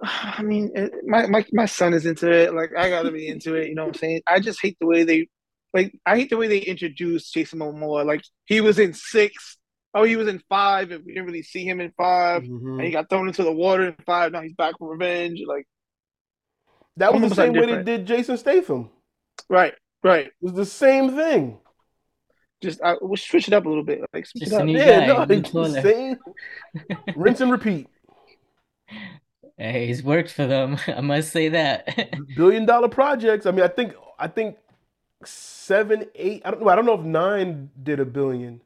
I mean, it, my, my my son is into it. Like, I gotta be into it. You know what I'm saying? I just hate the way they, like, I hate the way they introduced Jason Momoa. Like, he was in six. Oh, he was in five, and we didn't really see him in 5 and he mm-hmm. got thrown into the water in five. Now he's back for revenge. Like,
That was the same way they did Jason Statham.
right, right.
It was the same thing.
Just I we'll switch it up a little bit. Like, switch
Just
it up.
Yeah, no,
new
it's the same. Rinse and repeat.
Hey, he's worked for them. I must say that.
Billion dollar projects. I mean, I think I think seven, eight. I don't know. I don't know if nine did a billion.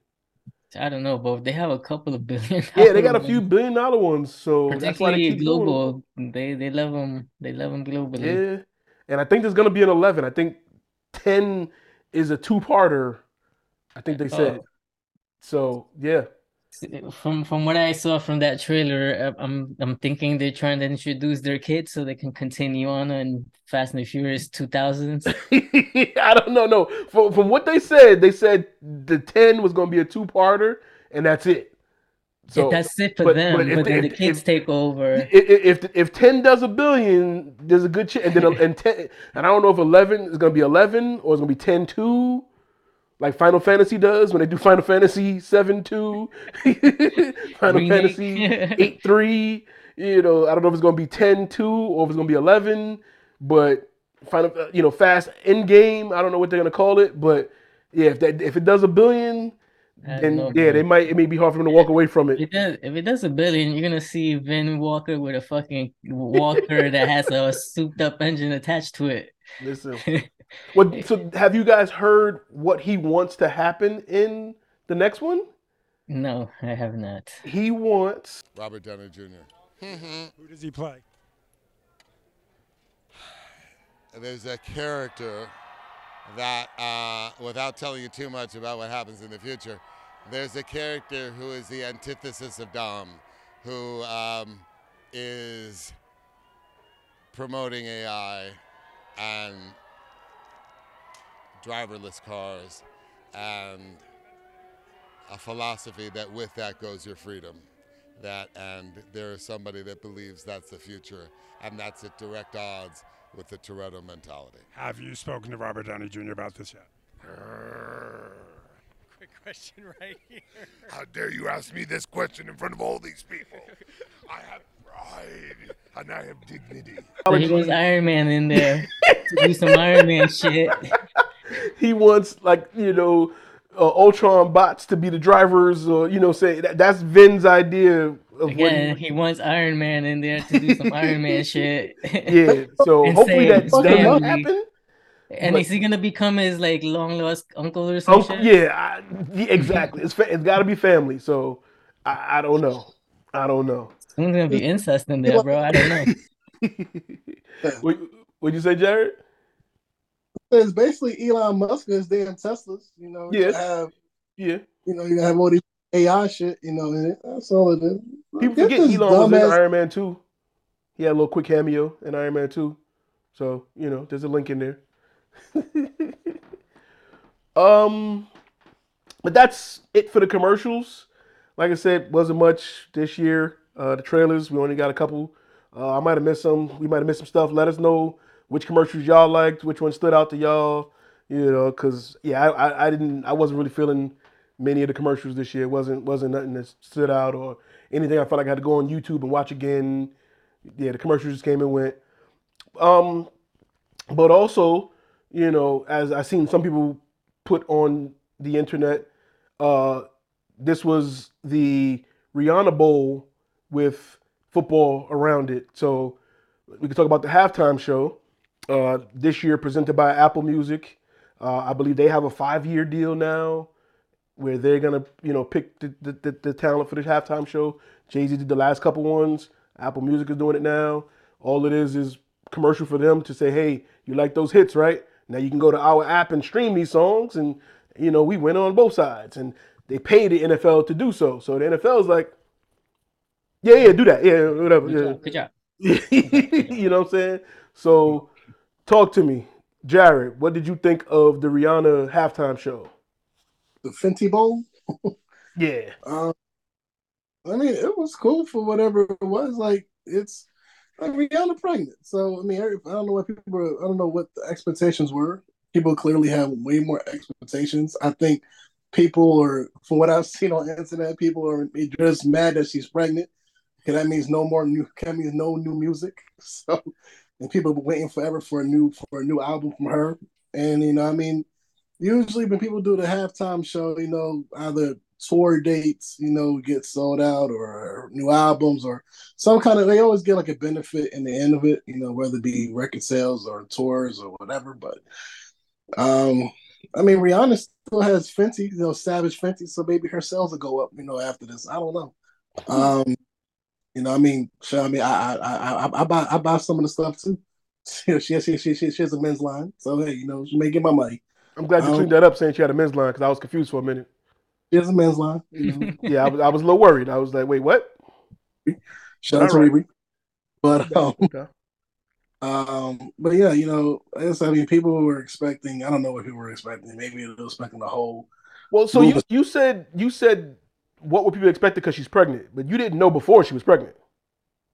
I don't know, but they have a couple of billion.
Yeah, they got a few
ones.
billion dollar ones. So that's why they
particularly
keep doing them.
global. They they love them. They love them globally.
Yeah, and I think there's gonna be an eleven. I think ten is a two parter. I think they said.
Oh.
So yeah,
From from what I saw from that trailer, uh, I'm I'm thinking they're trying to introduce their kids so they can continue on in Fast and the Furious 2000s.
I don't know. No, from from what they said, they said the ten was gonna be a two parter, and that's it. So
That's it for
but-
them,
but
but,
if-
then the kids
if-
take over.
i- i- if if ten does a billion, there's a good chance. And then and ten, and I don't know if eleven is gonna be eleven or it's gonna be 10-2, like Final Fantasy does when they do Final Fantasy seven two, Final
Remake.
Fantasy eight three. You know, I don't know if it's gonna be 10-2 or if it's gonna be eleven, but Final, uh, you know, Fast End Game. I don't know what they're gonna call it, but yeah, if that if it does a billion,
I don't
then
know,
yeah,
man.
they might. It may be hard for them to walk away from
If
it.
it does, if it does a billion, you're gonna see Vin Walker with a fucking walker that has a souped up engine attached to it.
Listen. What? So, have you guys heard what he wants to happen in the next one?
No, I have not.
He wants.
Robert Downey Jr.
Who does he play?
There's a character that, uh, without telling you too much about what happens in the future, there's a character who is the antithesis of Dom, who um, is promoting AI and driverless cars and a philosophy that with that goes your freedom that and there is somebody that believes that's the future and that's at direct odds with the Toretto mentality.
Have you spoken to Robert Downey Jr. about this yet? Quick question right here.
How dare you ask me this question in front of all these people? I have pride and I have dignity.
So he wants Iron Man in there to do some Iron Man shit.
He wants like you know, uh, Ultron bots to be the drivers, or you know, say that, that's Vin's idea of what
Again,
he,
he wants Iron Man in there to do some Iron Man shit.
Yeah. So hopefully
save
that
his
does
family.
happen.
And
But-
is he gonna become his like long lost uncle or something?
Uncle, yeah, I, yeah, exactly. It's fa- it's got to be family. So I, I don't know. I don't know.
Someone's gonna be incest in there, bro. I don't know.
What would you say, Jared?
It's basically Elon Musk and his damn Teslas. You know, you
Yes.
have
Yeah.
you know you have all these AI shit. You know, that's all it is.
People
Get
forget Elon was in Iron Man 2. He had a little quick cameo in Iron Man 2. So, you know, there's a link in there. um but that's it for the commercials. Like I said, wasn't much this year. Uh the trailers, we only got a couple. Uh, I might have missed some. We might have missed some stuff. Let us know which commercials y'all liked, which one stood out to y'all. You know, because yeah, I, I, I didn't, I wasn't really feeling many of the commercials this year. It wasn't wasn't nothing that stood out or anything. I felt like I had to go on YouTube and watch again. Yeah, the commercials just came and went. Um, but also, you know, as I seen some people put on the internet, uh, this was the Rihanna Bowl with football around it. So we can talk about the halftime show uh, this year presented by Apple Music. Uh, I believe they have a five-year deal now where they're gonna, you know, pick the, the, the, the talent for the halftime show. Jay Z did the last couple ones. Apple Music is doing it now. All it is is commercial for them to say, hey, you like those hits, right? Now you can go to our app and stream these songs, and you know we went on both sides, and they pay the NFL to do so. So the NFL is like, yeah, yeah, do that, yeah, whatever.
Good job. Good job.
you know what I'm saying? So, talk to me, Jared. What did you think of the Rihanna halftime show?
The Fenty Bowl.
Yeah,
Um, I mean, it was cool for whatever it was. Like it's like Rihanna pregnant, so I mean, I don't know what people. Were, I don't know what the expectations were. People clearly have way more expectations. I think people are, from what I've seen on internet, people are just mad that she's pregnant. Because that means no more new. That means no new music. So, and people been waiting forever for a new for a new album from her. And you know, I mean, usually when people do the halftime show, you know, either tour dates, you know, get sold out or new albums or some kind of they always get like a benefit in the end of it, you know, whether it be record sales or tours or whatever. But um I mean Rihanna still has Fenty, you know, Savage Fenty, so maybe her sales will go up, you know, after this. I don't know. Um you know, I mean, so, I mean, I, I, I, I buy, I buy some of the stuff too. she, she, she, she, she has a men's line, so hey, you know, she may get my money.
I'm glad you
Um,
cleaned that up, saying she had a men's line because I was confused for a minute.
She has a men's line. You know,
Yeah, I was, I was a little worried. I was like, wait, what?
shout out to
All right.
Riri. But um,
Okay.
um, but yeah, you know, I guess I mean, people were expecting. I don't know what people were expecting. Maybe they were expecting the whole.
Well, so you you said you said what were people expecting because she's pregnant, but you didn't know before she was pregnant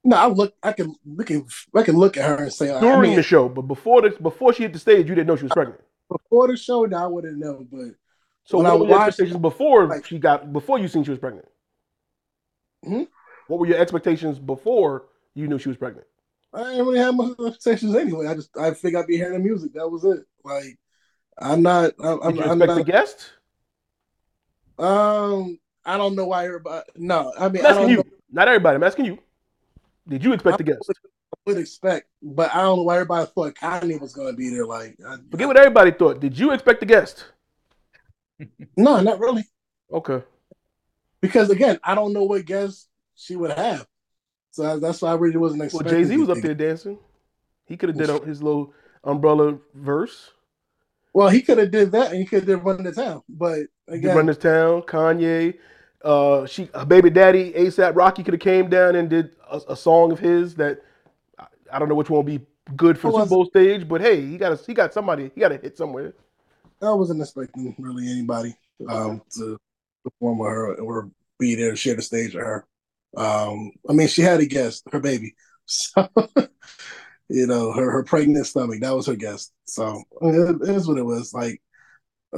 No, I look. I can look at. I can look at her and say, I
during
mean,
the show, but before the before she hit the stage, you didn't know she was pregnant.
before the show, now I wouldn't know. But
So
When
what
I watched-
expectations before
like-
she got before you seen she was pregnant?
Hmm?
What were your expectations before you knew she was pregnant?
I didn't really have much expectations anyway. I just I figured I'd be hearing the music. That was it. Like I'm not. I'm,
Did
I'm,
you
I'm
expect a guest?
Um, I don't know why everybody. No, I mean
I'm
I
asking
don't
you,
know.
not everybody. I'm asking you. Did you expect a guest?
I would expect, but I don't know why everybody thought Kanye was going to be there. Like, I,
Forget what everybody thought. Did you expect a guest?
no, not really.
Okay.
Because again, I don't know what guests she would have. So that's why I really wasn't expecting. Well.
Jay Z was up there dancing. He could have did his little umbrella verse.
Well, he could have did that, and he could have run the town. But
He
again,
run this town. Kanye, uh, she, her baby daddy, ASAP Rocky could have came down and did a, a song of his that I, I don't know which one will be good for Super Bowl stage, but hey, he got a, he got somebody, he got a hit somewhere.
I wasn't expecting really anybody um, to perform with her or be there to share the stage with her. Um, I mean, she had a guest, her baby. So, you know, her, her pregnant stomach, that was her guest. So, I mean, it, it is what it was. Like,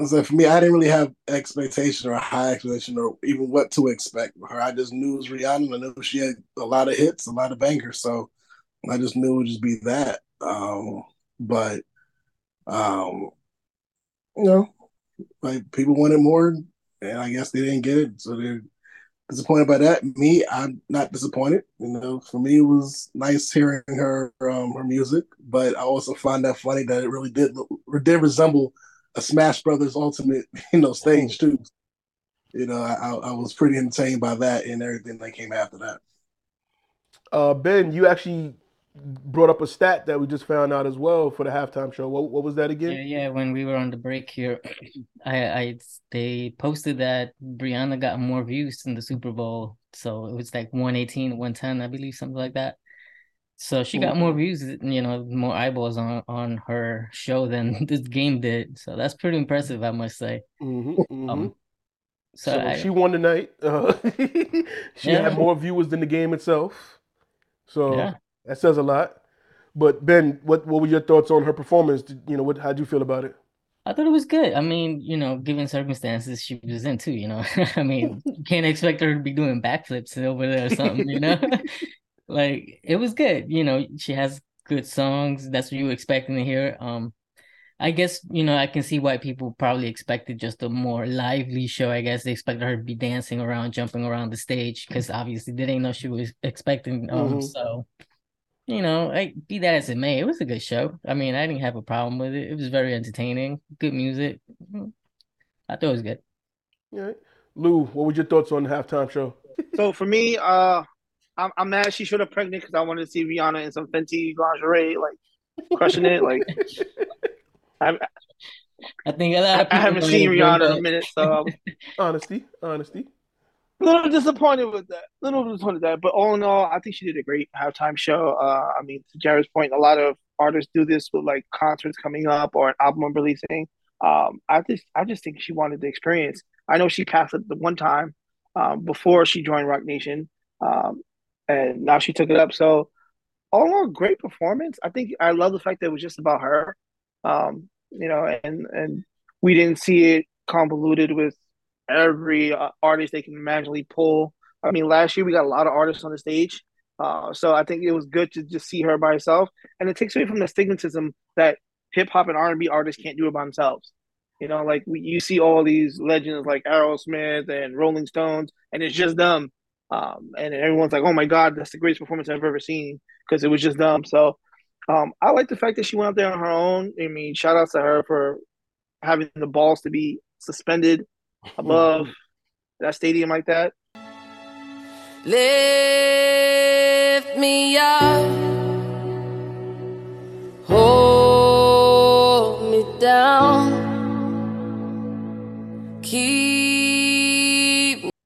Said, for me, I didn't really have expectation or a high expectation or even what to expect with her. I just knew it was Rihanna. I knew she had a lot of hits, a lot of bangers. So, I just knew it would just be that. Um, but, um, you know, like people wanted more, and I guess they didn't get it, so they're disappointed by that. Me, I'm not disappointed. You know, for me, it was nice hearing her um, her music, but I also find that funny that it really did did resemble a Smash Brothers Ultimate, you know, stage too. You know, I, I I was pretty entertained by that and everything that came after that.
Uh, ben, you actually brought up a stat that we just found out as well for the halftime show. What, what was that again?
Yeah, yeah. When we were on the break here, I, I, they posted that Rihanna got more views in the Super Bowl, so it was like 118, 110, I believe, something like that. So she got more views, you know, more eyeballs on on her show than this game did. So that's pretty impressive, I must say.
Mm-hmm,
Um,
So,
so I,
she won tonight. Uh, she
Yeah.
had more viewers than the game itself. So
Yeah.
that says a lot. But Ben, what what were your thoughts on her performance? Did- You know, what how'd you feel about it?
I thought it was good. I mean, you know, given circumstances she was in too, you know. I mean, you can't expect her to be doing backflips over there or something, you know. Like it was good, you know. She has good songs. That's what you were expecting to hear. Um, I guess you know I can see why people probably expected just a more lively show. I guess they expected her to be dancing around, jumping around the stage because obviously they didn't know she was expecting. Um,
Mhm.
so you know, I, be that as it may, it was a good show. I mean, I didn't have a problem with it. It was very entertaining, good music. Mhm. I thought it was good.
All right. Lou, what were your thoughts on the halftime show?
So for me, uh, I'm, I'm mad she showed up pregnant because I wanted to see Rihanna in some Fenty lingerie, like crushing it. Like I,
I think a lot
I,
of
I haven't seen Rihanna in a minute, so
Honesty, honesty.
a little disappointed with that. A little disappointed with that, but all in all, I think she did a great halftime show. Uh, I mean, to Jared's point, a lot of artists do this with like concerts coming up or an album releasing. Um, I just, I just think she wanted the experience. I know she passed it the one time um, before she joined Roc Nation, um, and now she took it up. So, all in all, great performance. I think I love the fact that it was just about her. Um, you know, and and we didn't see it convoluted with every uh, artist they can imaginably pull. I mean, last year we got a lot of artists on the stage, uh, so I think it was good to just see her by herself, and it takes away from the stigmatism that hip hop and R and B artists can't do it by themselves. You know, like we, you see all these legends like Aerosmith and Rolling Stones, and it's just them. Um, and everyone's like, "Oh my God, that's the greatest performance I've ever seen," because it was just dumb. So, um, I like the fact that she went out there on her own. I mean, shout outs to her for having the balls to be suspended above that stadium like that.
Lift me up, hold me down, keep.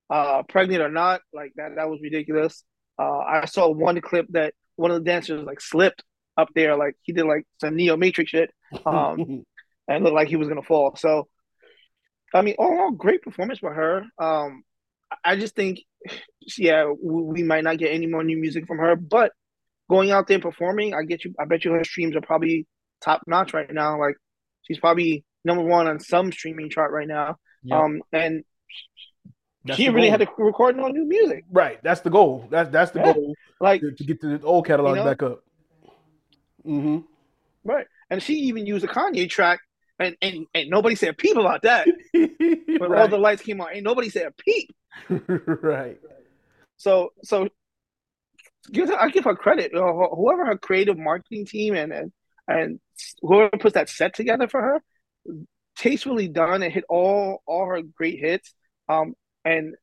Uh, pregnant or not, like that, that was ridiculous. Uh, I saw one clip that one of the dancers like slipped up there, like he did like some Neo Matrix shit, um, and looked like he was gonna fall. So, I mean, all all, great performance for her. Um, I just think, yeah, we, we might not get any more new music from her, but going out there and performing, I get you. I bet you her streams are probably top notch right now. Like she's probably number one on some streaming chart right now.
Yep.
Um, and
That's
she really
goal.
had to record no new music.
Right. That's the goal. That's that's the
Yeah.
goal.
Like
to, to get the old catalog
you know?
back up. Mm-hmm.
Right. And she even used a Kanye track and, and, and nobody said a peep about that. when all the lights came on, ain't nobody said a peep.
right.
So so give her, I give her credit. Whoever her creative marketing team and and and whoever puts that set together for her, tastefully done and hit all all her great hits. Um and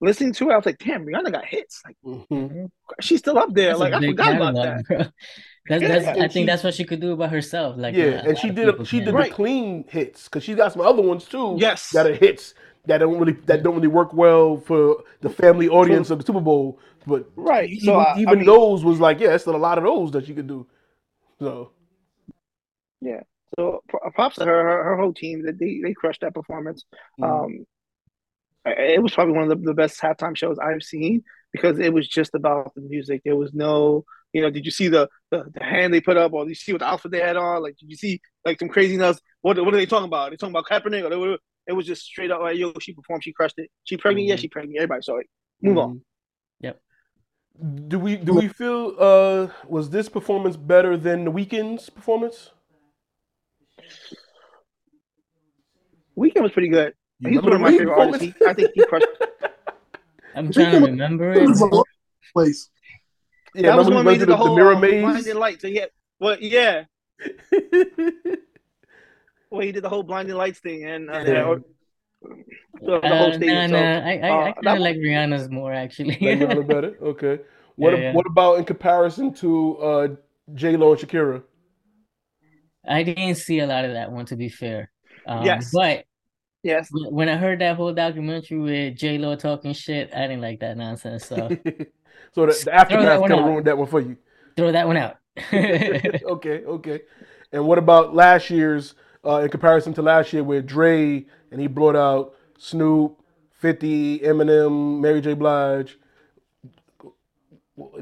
listening to it, I was like, damn, Rihanna got hits. Like
Mm-hmm.
she's still up there.
That's
like I
big
forgot about that.
bro. That's
Yeah,
that's I think
she-
that's what she could do by herself. Like
yeah,
uh, a
and she did
people
she
can't.
did
Right.
the clean hits because she got some other ones too.
Yes.
that are hits that don't really that don't really work well for the family audience of the Super Bowl. But
Right.
even,
So, I- I
even
mean-
those was like, yeah, there's still a lot of those that she could do. So
Yeah. So pro- props to her, her, her whole team. That they they crushed that performance.
Mhm.
Um, it was probably one of the, the best halftime shows I've seen because it was just about the music. There was no, you know, did you see the the, the hand they put up, or did you see what the outfit they had on? Like, did you see like some craziness? What what are they talking about? They talking about Kaepernick, or they were, it was just straight up like, yo, she performed, she crushed it. She pregnant, yeah,
Mhm.
she pregnant. Everybody saw it. Move on.
Yep.
do we do we feel uh was this performance better than the Weeknd's performance?
Weeknd was pretty good.
You
He's one of
remember
my favorite artists. He, I think he crushed.
I'm trying to remember
It
it.
was all place.
Yeah,
that was
remember
when
we
we did
to
the
the, the
whole
mirror maze?
blinding lights. So yeah, well, yeah. Well, he did the whole blinding lights thing, and uh,
Yeah.
or- the, the whole
Uh,
stadium.
nah,
so,
nah, I I,
uh,
I kind of like Rihanna's more actually.
Like Rihanna better? Okay. What
Yeah,
a-
yeah.
what about in comparison to uh J Lo and Shakira?
I didn't see a lot of that one to be fair. Um,
Yes.
but
yes,
when when I heard that whole documentary with J Lo talking shit, I didn't like that nonsense. So
so the, the aftermath kind of ruined that one for you.
throw that one out.
okay, okay. And what about last year's uh, in comparison to last year with Dre and he brought out Snoop, 50, Eminem, Mary J. Blige.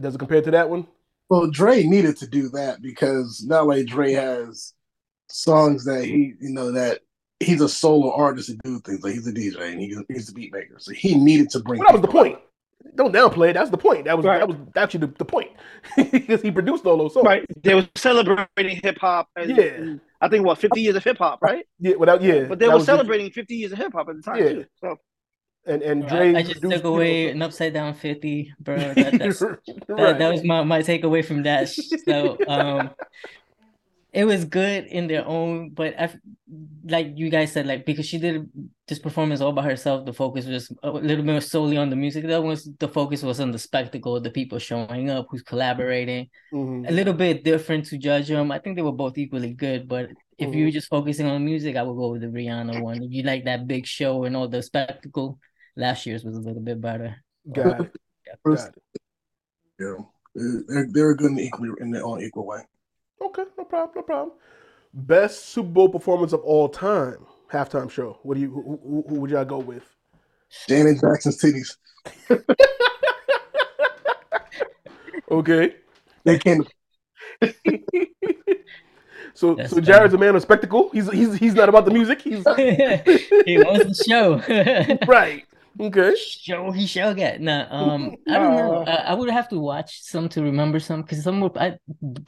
Does it compare to that one?
Well, Dre needed to do that because not like Dre has songs that he, you know, that he's a solo artist to do things. Like he's a DJ and he, he's a beat maker. So he needed to bring.
Well, that was the
people
point. Don't downplay it. That's the point. That was that was actually the, the point because he produced all those songs.
Right. They were celebrating hip hop.
Yeah.
I think what fifty years of hip hop, right?
Yeah, without yeah.
But they were
was the-
celebrating fifty years of hip hop at the time
Yeah.
too. So
and and
I,
Dre.
I just took
you know,
away an upside down fifty, bro. That, that's, that,
Right.
that was my, my takeaway from that. So um it was good in their own, but I, like you guys said, like because she did this performance all by herself, the focus was a little bit solely on the music. that was the focus was on the spectacle, the people showing up, who's collaborating.
Mhm.
A little bit different to judge them. I think they were both equally good, but if you were just focusing on the music, I would go with the Rihanna one. If you like that big show and all the spectacle, last year's was a little bit better.
Got it.
First-
Got it.
Yeah, they're, they're good in equally in their own equal way.
Okay, no problem, no problem. Best Super Bowl performance of all time, halftime show. What do you? Who, who, who would y'all go with?
Janet Jackson's titties.
Okay.
They came.
So
That's
so Jared's a man of spectacle. He's he's he's not about the music. He's
he wants the show.
right. Okay.
Show he shall get. Nah, um, I don't know. I, I would have to watch some to remember some because some of I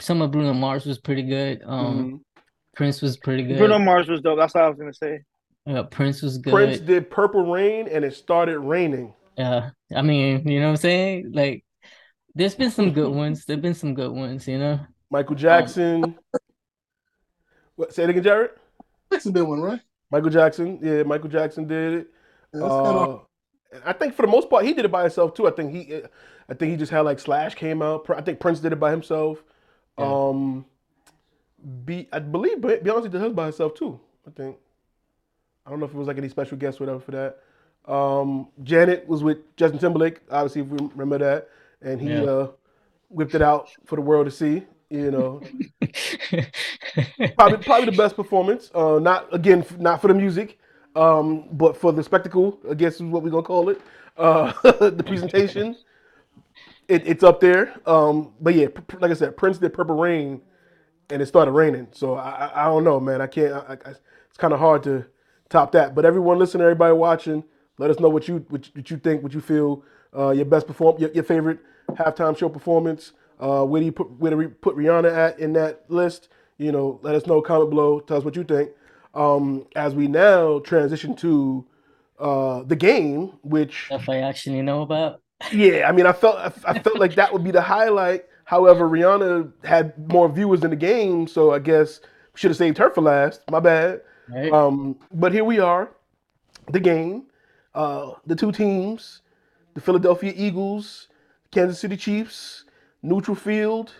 some of Bruno Mars was pretty good. Um,
Mhm.
Prince was pretty good.
Bruno Mars was dope. That's what I was gonna say.
uh, Prince was good.
Prince did Purple Rain, and it started raining.
Yeah, I mean, you know what I'm saying? Like, there's been some good ones. There've been some good ones, you know.
Michael Jackson. what? Say it again, Jared.
Jackson did one, right?
Michael Jackson. Yeah, Michael Jackson did it.
Yeah, that's kinda-
Uh, and I think for the most part he did it by himself too. I think he, I think he just had like Slash came out. I think Prince did it by himself. Um, be I believe Be- Beyonce did hers by herself too. I think. I don't know if it was like any special guest or whatever for that. Um, Janet was with Justin Timberlake, obviously if we remember that, and he
Yeah.
uh, whipped it out for the world to see. You know, probably probably the best performance. Uh, not again, not for the music, um, but for the spectacle. I guess is what we're gonna call it. Uh, the presentation. It, it's up there. Um, but yeah, like I said, Prince did Purple Rain, and it started raining. So I, I, I don't know, man. I can't. I, I, it's kind of hard to top that. But everyone listening, everybody watching, let us know what you what, what you think, what you feel, uh, your best perform, your, your favorite halftime show performance. Uh, where do you put where do we put Rihanna at in that list? You know, let us know. Comment below. Tell us what you think. Um, as we now transition to uh, the game, which
Stuff I actually know about.
yeah, I mean, I felt I, I felt like that would be the highlight. However, Rihanna had more viewers in the game, so I guess we should have saved her for last. My bad.
Right.
Um, but here we are, the game, uh, the two teams, the Philadelphia Eagles, Kansas City Chiefs, neutral field.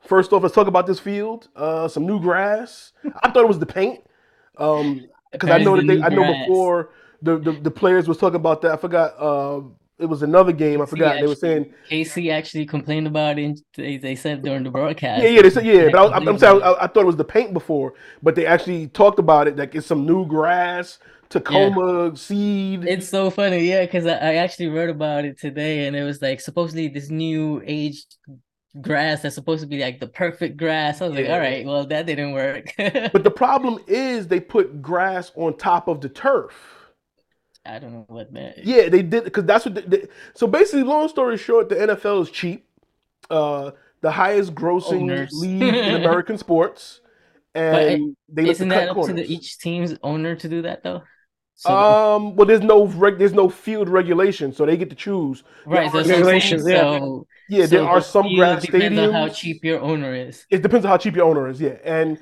First off, let's talk about this field. Uh, some new grass. I thought it was the paint, um, because I know that they. I know before the, the the players was talking about that. I forgot. Uh, it was another game. I forgot. They were saying
Casey actually complained about it. They, they said during the broadcast.
yeah, yeah, they said yeah, but I, I'm I'm
Complained
saying
about
I, I thought it was the paint before, but they actually talked about it. Like it's some new grass, Tahoma seed.
It's so funny, yeah, because I, I actually read about it today, and it was like supposedly this new age grass that's supposed to be like the perfect grass. I was like, all right, well that didn't work.
But the problem is they put grass on top of the turf.
I don't know what that.
Yeah, they did because that's what. They, they- so basically, long story short, the NFL is cheap. Uh, the highest grossing
Owners.
league in American sports,
But
and they
isn't
cut
that up to the each team's owner to do that though? So
Um, well, there's no reg, there's no field regulation, so they get to choose.
Right,
are
that's what I'm saying.
Yeah.
So
there are some grass
depends on how cheap your owner is.
It depends on how cheap your owner is, yeah. And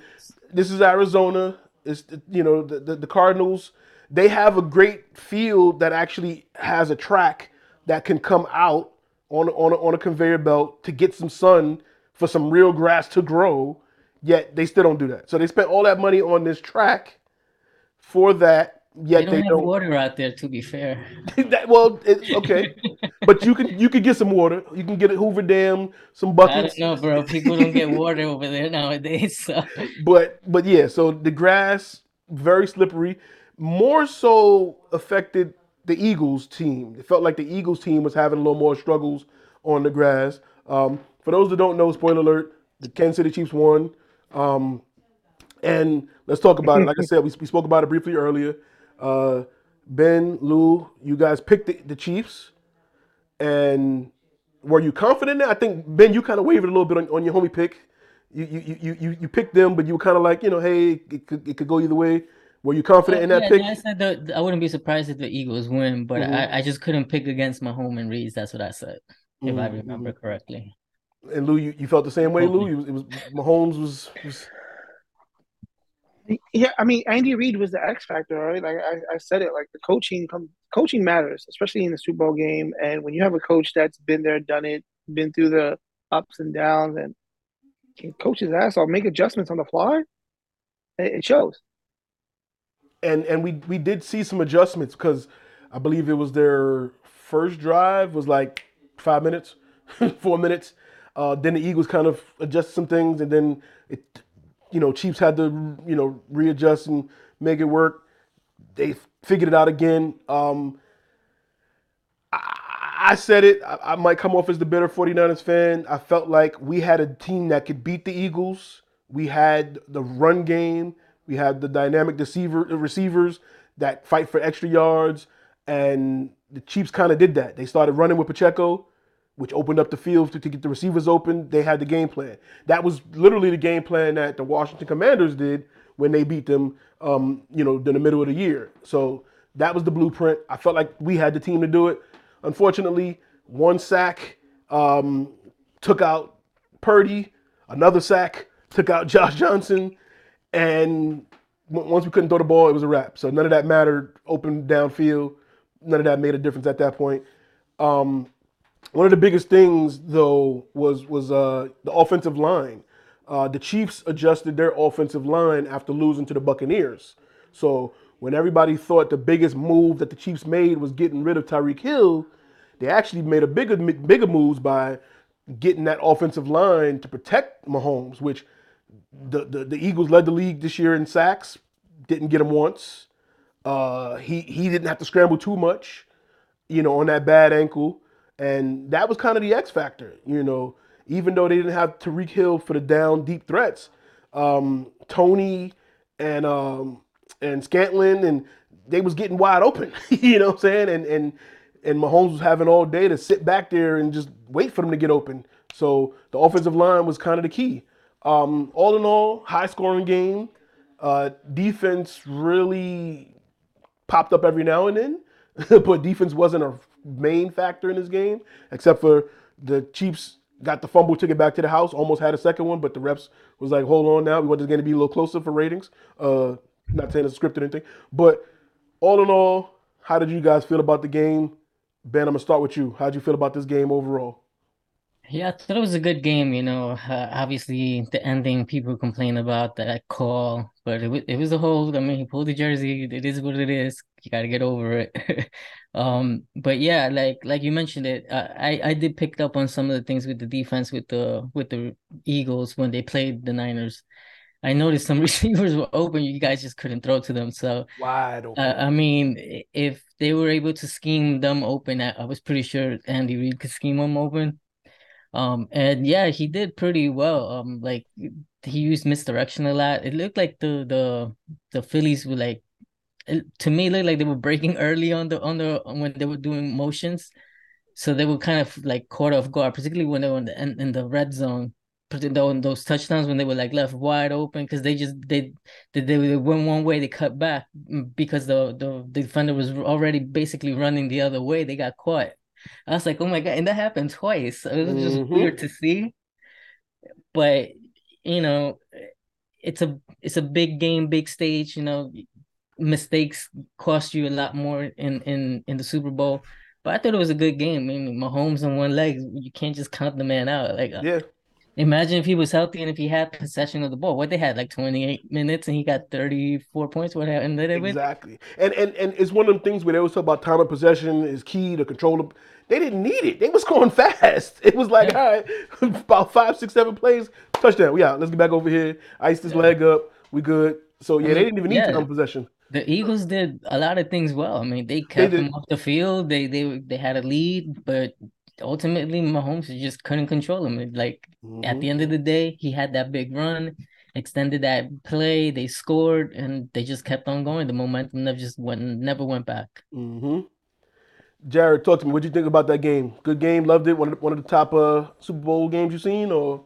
this is Arizona. It's you know the, the, the Cardinals. They have a great field that actually has a track that can come out on on a, on a conveyor belt to get some sun for some real grass to grow. Yet they still don't do that. So they spent all that money on this track for that.
They
Yet
don't
they
have
don't.
water out there, to be fair.
that, well, it, okay, but you can you can get some water. You can get a Hoover Dam, some
I
buckets.
don't know, bro. People don't get water over there nowadays. So
but but yeah, so the grass very slippery. More so affected the Eagles team. It felt like the Eagles team was having a little more struggles on the grass. Um, for those that don't know, spoiler alert: the Kansas City Chiefs won. Um, And let's talk about it. Like I said, we, we spoke about it briefly earlier. Uh, ben, Lou, you guys picked the, the Chiefs, and were you confident in it? I think Ben, you kind of wavered a little bit on, on your homie pick. You you, you you you picked them, but you were kind of like, you know, hey, it could it could go either way. Were you confident in that
yeah,
pick?
I said that I wouldn't be surprised if the Eagles win, but
Mhm.
I, I just couldn't pick against my home and Reeds. That's what I said, if I
Mhm,
remember correctly.
And Lou, you, you felt the same way, Lou. You, it was Mahomes was, was
Yeah, I mean, Andy Reid was the X factor, right? Like I, I said it, like the coaching come coaching matters, especially in the Super Bowl game. And when you have a coach that's been there, done it, been through the ups and downs, and can coach his ass off, make adjustments on the fly, it, it shows.
and and we we did see some adjustments because I believe it was their first drive was like five minutes, four minutes. Uh, then the Eagles kind of adjusted some things, and then it, you know, Chiefs had to you know readjust and make it work. They figured it out again. Um, I said it. I, I might come off as the bitter 49ers fan. I felt like we had a team that could beat the Eagles. We had the run game. We had the dynamic deceiver receivers that fight for extra yards. And the Chiefs kind of did that. They started running with Pacheco, which opened up the field to, to get the receivers open. They had the game plan. That was literally the game plan that the Washington Commanders did when they beat them, um, you know, in the middle of the year. So that was the blueprint. I felt like we had the team to do it. Unfortunately, one sack um, took out Purdy, another sack took out Josh Johnson, and once we couldn't throw the ball, it was a wrap. So none of that mattered. Open downfield, none of that made a difference at that point. Um, one of the biggest things, though, was was uh, the offensive line. Uh, the Chiefs adjusted their offensive line after losing to the Buccaneers. So when everybody thought the biggest move that the Chiefs made was getting rid of Tyreek Hill, they actually made a bigger bigger moves by getting that offensive line to protect Mahomes, which the, the, the Eagles led the league this year in sacks, didn't get him once. Uh, he he didn't have to scramble too much, you know, on that bad ankle, and that was kind of the X factor, you know. Even though they didn't have Tyreek Hill for the down deep threats, um, Toney and um, and Scantling and they was getting wide open, you know what I'm saying? And and and Mahomes was having all day to sit back there and just wait for them to get open. So the offensive line was kind of the key. Um, all in all, high scoring game. Uh, defense really popped up every now and then, but defense wasn't a main factor in this game, except for the Chiefs got the fumble, took it back to the house, almost had a second one, but the refs was like, hold on now, we want this game to be a little closer for ratings. Uh, not saying it's scripted or anything, but all in all, how did you guys feel about the game? Ben, I'm gonna start with you. How'd you feel about this game overall?
Yeah, I thought it was a good game. You know, uh, obviously the ending people complain about that call, but it was it was a hold. I mean, he pulled the jersey. It is what it is. You got to get over it. um, but yeah, like like you mentioned it, uh, I I did pick up on some of the things with the defense with the with the Eagles when they played the Niners. I noticed some receivers were open. You guys just couldn't throw to them. So
Wide open.
uh, I mean, if they were able to scheme them open, I, I was pretty sure Andy Reid could scheme them open. Um, and yeah, he did pretty well. Um, like he used misdirection a lot. It looked like the the the Phillies were like, it, to me, looked like they were breaking early on the on the when they were doing motions, so they were kind of like caught off guard, particularly when they were in the in, in the red zone. Those touchdowns when they were like left wide open because they just they they they went one way they cut back mm, because the the defender was already basically running the other way. They got caught. I was like, oh my God. And that happened twice. It was just
Mhm.
weird to see. But, you know, it's a it's a big game, big stage, you know, mistakes cost you a lot more in in in the Super Bowl. But I thought it was a good game. I mean, Mahomes on one leg, you can't just count the man out. Like,
Yeah.
Imagine if he was healthy and if he had possession of the ball. What they had like 28 minutes and he got 34 points. What happened? They win?
Exactly. And and and it's one of them things where they always talk about time of possession is key to control them. They didn't need it. They was going fast. It was like, all right, about five, six, seven plays, touchdown. Yeah, let's get back over here. Ice this leg up. We good. So yeah, they didn't even need
Yeah.
time of possession.
The Eagles did a lot of things well. I mean, they kept
did.
him off the field. They they they had a lead, but ultimately Mahomes just couldn't control him. Like at
Mhm.
the end of the day, he had that big run. extended that play. They scored, and they just kept on going. The momentum never just went, never went back.
Mm-hmm. Jared, talk to me. What you think about that game? Good game. Loved it. One of the, one of the top uh, Super Bowl games you've seen, or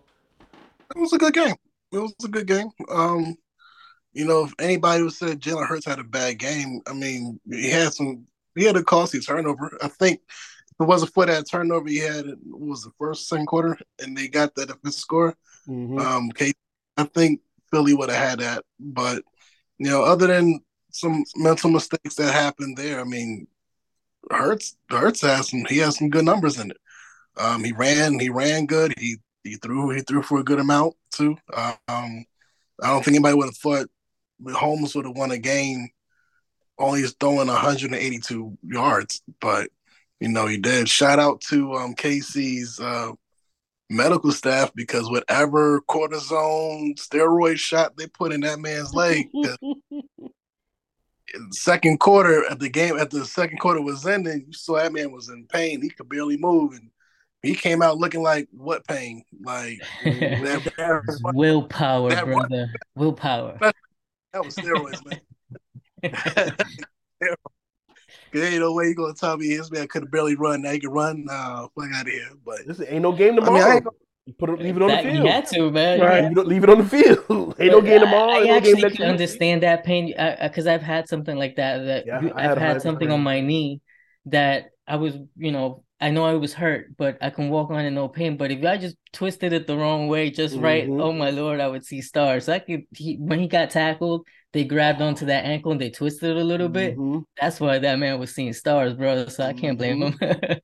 It was a good game. It was a good game. Um, you know, if anybody would say Jalen Hurts had a bad game, I mean, he had some. He had a costly turnover. I think if it wasn't for that turnover he had, it was the first second quarter, and they got that defensive score.
Mhm.
Um, Kate, I think Philly would have had that, but you know, other than some mental mistakes that happened there, I mean, Hurts Hurts has some. He has some good numbers in it. Um, he ran. He ran good. He he threw. He threw for a good amount too. Um, I don't think anybody would have thought Mahomes would have won a game only throwing 182 yards, but you know he did. Shout out to um, KC's uh, medical staff because whatever cortisone steroid shot they put in that man's leg. Second quarter at the game, at the second quarter was ending, you saw that man was in pain. He could barely move, and he came out looking like what pain? Like that,
It's willpower,
that
brother. Willpower.
that was steroids, man. There ain't no way you gonna tell me his man could have barely run. Now he can run. Nah, fuck out of here. But
this ain't no game
I mean,
tomorrow.
I ain't gonna-
You Put it, leave it on
That-
the
he
field.
had to, man.
Right.
Yeah.
Leave, it, leave it on the field. ain't no
But
game
I-
tomorrow.
I,
ain't no
actually
next
can
week.
understand that pain because I've had something like that. That
Yeah,
you-
I had
I've
a
had something
pain.
on my knee that I was, you know, I know I was hurt, but I can walk on in no pain. But if I just twisted it the wrong way, just right,
Mhm.
oh my lord, I would see stars. So I could. He, when he got tackled, they grabbed onto that ankle and they twisted it a little bit.
Mhm.
That's why that man was seeing stars, bro. So I can't blame him.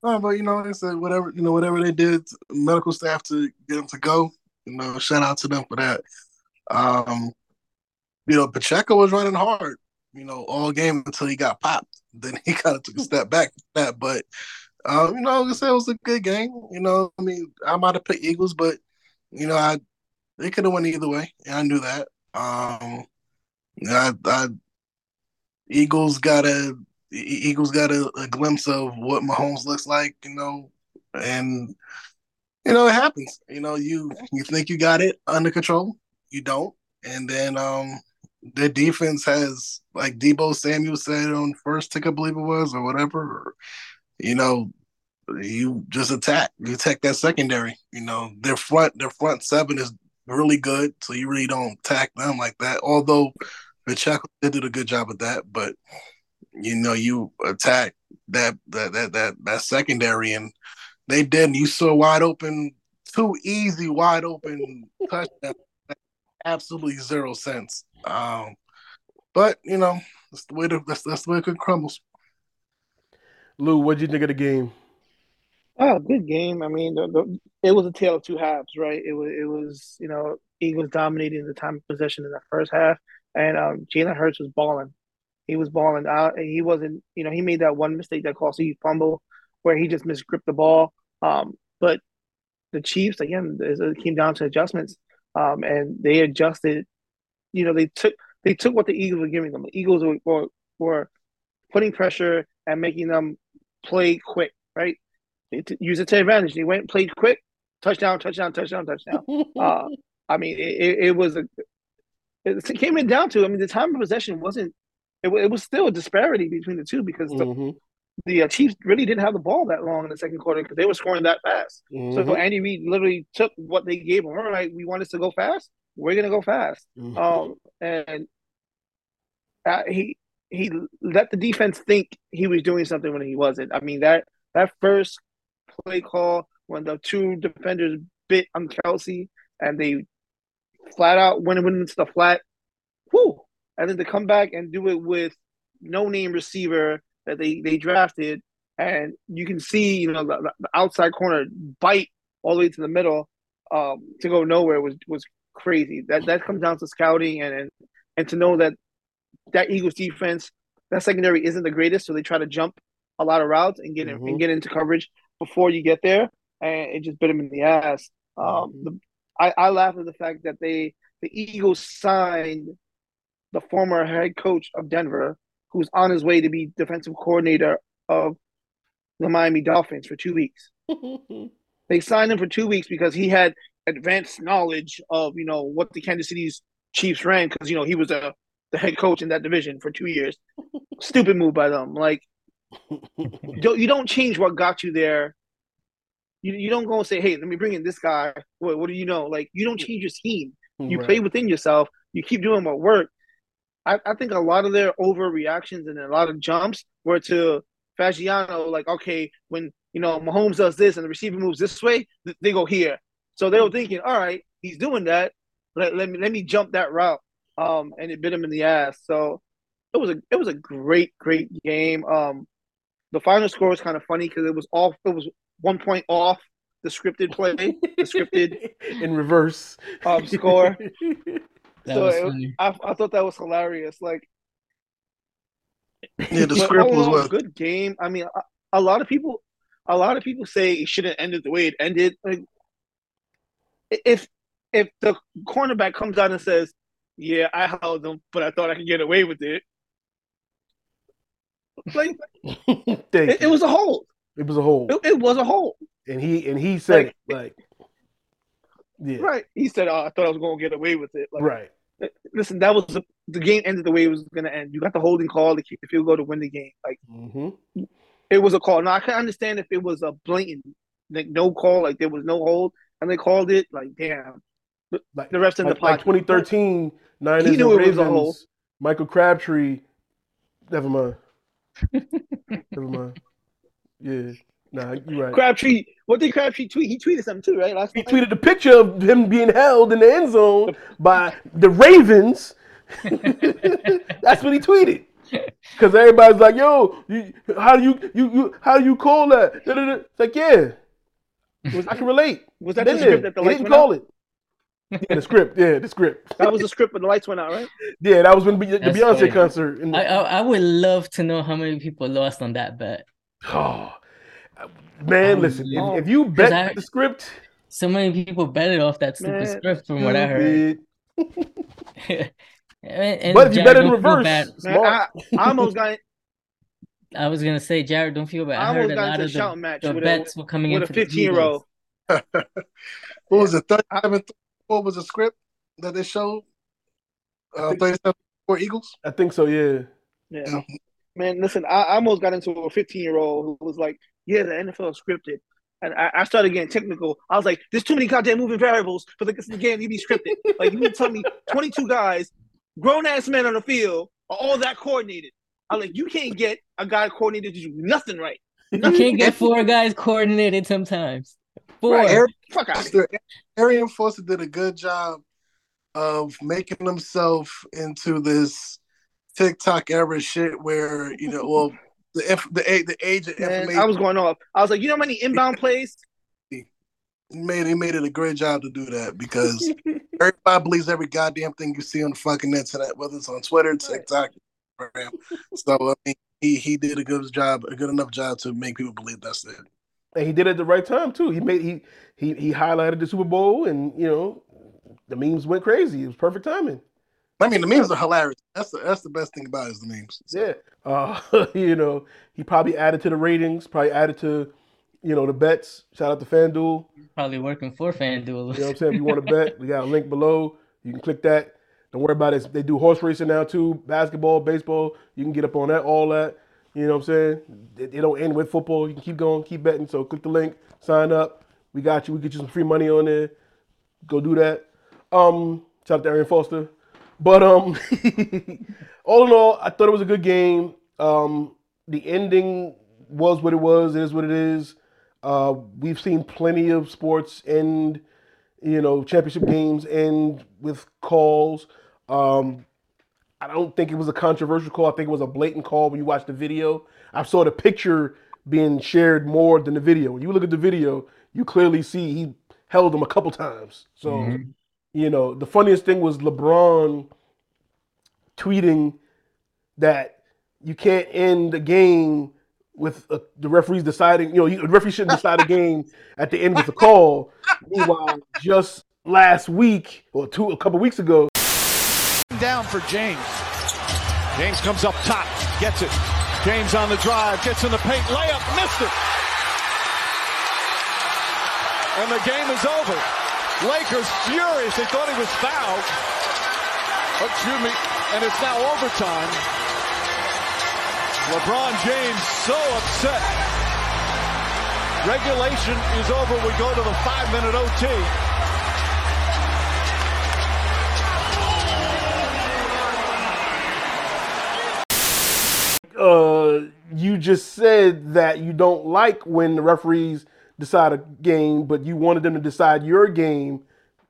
No, but you know, like whatever you know, whatever they did, medical staff to get him to go. You know, shout out to them for that. Um, you know, Pacheco was running hard. You know, all game until he got popped. Then he kind of took a step back that. But um, you know, like I said, it was a good game. You know, I mean, I might have picked Eagles, but you know, I they could have went either way, and I knew that. Um, I, I Eagles got a Eagles got a, a glimpse of what Mahomes looks like, you know, and you know it happens. You know, you you think you got it under control, you don't, and then um their defense has like Deebo Samuel said on First Take, I believe it was, or whatever. Or, you know, you just attack. You attack that secondary. You know, their front their front seven is really good, so you really don't attack them like that. Although Pacheco did do a good job of that, but you know, you attack that that that that, that secondary, and they didn't. You saw wide open, two easy wide open touchdowns, absolutely zero sense. Um, but you know, that's the way the that's, that's the way it crumbles.
Lou, what'd you think of the game?
Oh, good game. I mean, the, the, it was a tale of two halves, right? It was, it was, you know, Eagles dominating the time of possession in the first half, and um, Jalen Hurts was balling. He was balling out, and he wasn't, you know, he made that one mistake that cost you fumble, where he just misgripped the ball. Um, but the Chiefs, again, it came down to adjustments, um, and they adjusted. You know, they took they took what the Eagles were giving them. The Eagles were were, were putting pressure and making them play quick, right? They t- use it to advantage. They went and played quick, touchdown, touchdown, touchdown, touchdown. uh, I mean, it, it was a. It came in down to. I mean, the time of possession wasn't. It, it was still a disparity between the two because the,
Mhm.
the uh, Chiefs really didn't have the ball that long in the second quarter because they were scoring that fast. So
Mhm.
Andy Reid literally took what they gave him. All right, we want us to go fast. We're gonna go fast.
Mhm.
Um, and uh, he he let the defense think he was doing something when he wasn't. I mean that that first play call when the two defenders bit on Kelce and they flat out went went into the flat, whoo, and then to come back and do it with no name receiver that they they drafted, and you can see you know the, the outside corner bite all the way to the middle um, to go nowhere was was crazy. That that comes down to scouting and and, and to know that that Eagles defense that secondary isn't the greatest, so they try to jump a lot of routes and get in,
Mhm.
and get into coverage before you get there, and it just bit them in the ass. Um, the, I I laugh at the fact that they the Eagles signed the former head coach of Denver, who's on his way to be defensive coordinator of the Miami Dolphins for two weeks. They signed him for two weeks because he had advanced knowledge of you know what the Kansas City's Chiefs ran because you know he was a the head coach in that division for two years. Stupid move by them. Like don't, you don't change what got you there. You, you don't go and say, "Hey, let me bring in this guy." What, what do you know? Like you don't change your scheme. You
Right.
play within yourself. You keep doing what worked. I, I think a lot of their overreactions and a lot of jumps were to Fangio. Like, okay, when you know Mahomes does this and the receiver moves this way, th- they go here. So they were thinking, all right, he's doing that. Let, let me let me jump that route. Um, and it bit him in the ass. So it was a it was a great great game. Um, the final score was kind of funny because it was all It was one point off the scripted play, the scripted
in reverse
um, score.
That
so
was
it-
funny.
I, I thought that was hilarious. Like,
Yeah, the script was
overall,
what
good game. I mean, a, a lot of people, a lot of people say it should have ended the way it ended. Like, if if the cornerback comes out and says, "Yeah, I held them, but I thought I could get away with it," like it, it was a hold.
It was a hold,
It, it was a hold.
and he and he said
Like-
it like, yeah,
Right. He said, "Oh, I thought I was going to get away with it." Like,
right.
Listen, that was the, the game ended the way it was going to end. You got the holding call to keep the field goal to win the game. Like
hmm
it was a call. Now I can understand if it was a blatant, like no call, like there was no hold, and they called it. Like damn,
Like
the refs in the
like, like 2013 Niners
He knew it was a hole.
Ravens. Michael Crabtree. Never mind. Never mind. Yeah. Nah, you're right.
Crabtree. What did Crabtree tweet? He tweeted something too, right? Last
He
night.
tweeted the picture of him being held in the end zone by the Ravens. That's what he tweeted. Because everybody's like, "Yo, you, how do you you you how do you call that?" Da, da, da. It's like, yeah, I can relate.
Was that
Been
the script
there.
that the
He
lights
didn't
went
call
out?
it. Yeah, the script. Yeah, the script.
That was the script, when the lights went out, right?
Yeah, that was when the
That's
Beyonce
funny.
concert. In the,
I, I I would love to know how many people lost on that bet.
Oh, man,
Oh,
listen,
yeah.
if, if you
'Cause
bet
I-
the script,
So many people betted off that stupid
Man,
script from what I heard. And- and
But if you
Jared,
bet in reverse,
bad.
Man. I, I almost got
I was gonna say, Jared, don't feel bad.
I
I heard
almost
a lot
into
of the,
shouting match
the
with
bets
a
were coming
with
in
a
for the
15 year old.
What was it? Thirty-seven. What was the script that they showed? Uh, Thirty-seven for Eagles.
I think so. Yeah.
Yeah. Man, listen, I I almost got into a 15 year old who was like, "Yeah, the NFL is scripted," and I, I started getting technical. I was like, "There's too many goddamn moving variables for the, the game to be scripted." like, you mean to tell me 22 guys, grown ass men on the field, are all that coordinated? I'm like, you can't get a guy coordinated to do nothing right.
You can't get four guys coordinated sometimes. Four.
Right.
Arian
Fuck out.
Foster, Arian Foster did a good job of making himself into this TikTok era shit where you know, well, the inf- the a- the age of
Man,
information
I was going off. I was like, you know how many inbound plays?
he made he made it a great job to do that because everybody believes every goddamn thing you see on the fucking internet, whether it's on Twitter, TikTok, Instagram. So I mean, he he did a good job, a good enough job to make people believe that's it.
And he did it at the right time too. He made he he he highlighted the Super Bowl, and you know, the memes went crazy. It was perfect timing.
I mean, the memes are hilarious. That's the that's the best thing about it is the memes.
Yeah. Uh, you know, he probably added to the ratings. Probably added to, you know, the bets. Shout out to FanDuel.
Probably working for FanDuel.
You know what I'm saying? If you want to bet, we got a link below. You can click that. Don't worry about it. They do horse racing now too. Basketball, baseball. You can get up on that, all that. You know what I'm saying? They, they don't end with football. You can keep going, keep betting. So click the link, sign up. We got you. We get you some free money on there. Go do that. Um, shout out to Arian Foster. But um, all in all, I thought it was a good game. Um, the ending was what it was. It is what it is. Uh, we've seen plenty of sports end, you know, championship games end with calls. Um, I don't think it was a controversial call. I think it was a blatant call when you watch the video. I saw the picture being shared more than the video. When you look at the video, you clearly see he held him a couple times. So,
Mhm.
You know, the funniest thing was LeBron tweeting that you can't end the game with uh the referees deciding, you know, you- the referee shouldn't decide a game at the end with a call. Meanwhile, just last week or two, a couple weeks ago,
Down for James. James comes up top, gets it. James on the drive, gets in the paint, layup, missed it. And the game is over. Lakers furious. They thought he was fouled. Excuse me. And it's now overtime. LeBron James so upset. Regulation is over. We go to the five minute OT.
uh, you just said that you don't like when the referees decide a game, but you wanted them to decide your game.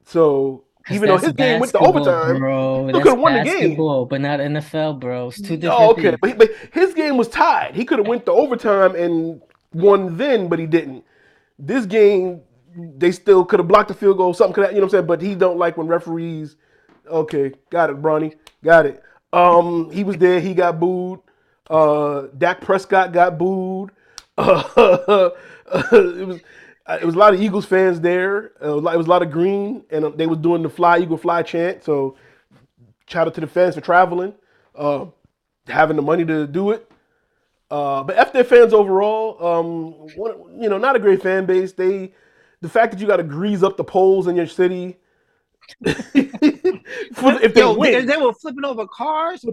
So even though his game went to overtime,
bro.
he could have won the game.
but not NFL, bro. It's two different
Oh, okay, but, but his game was tied. He could have went to overtime and won then, but he didn't. This game, they still could have blocked the field goal. Something could have, you know what I'm saying. But he don't like when referees. Okay, got it, Bronny, got it. Um, he was there. He got booed. Uh, Dak Prescott got booed. Uh, it was it was a lot of Eagles fans there. Uh, it was a lot of green, and uh, they was doing the "Fly Eagle Fly" chant. So shout out to the fans for traveling, uh, having the money to do it. Uh, but F their fans overall, um, one, you know, not a great fan base. They, the fact that you got to grease up the poles in your city, if they
Yo,
win,
they, they were flipping over cars.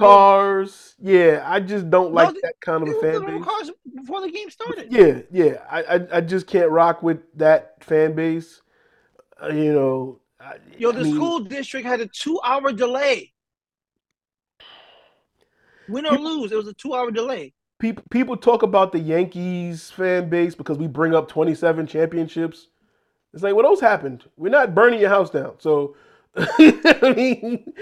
Cars. Yeah, I just don't like
they-
that kind of a fan base.
cars before the game started.
Yeah, yeah, I, I, I just can't rock with that fan base. Uh, you know, I,
Yo,
I
the
mean,
school district had a two-hour delay. Win or lose, it was a two-hour delay.
people people talk about the Yankees fan base because we bring up 27 championships. It's like, well, those happened. We're not burning your house down. So, I mean,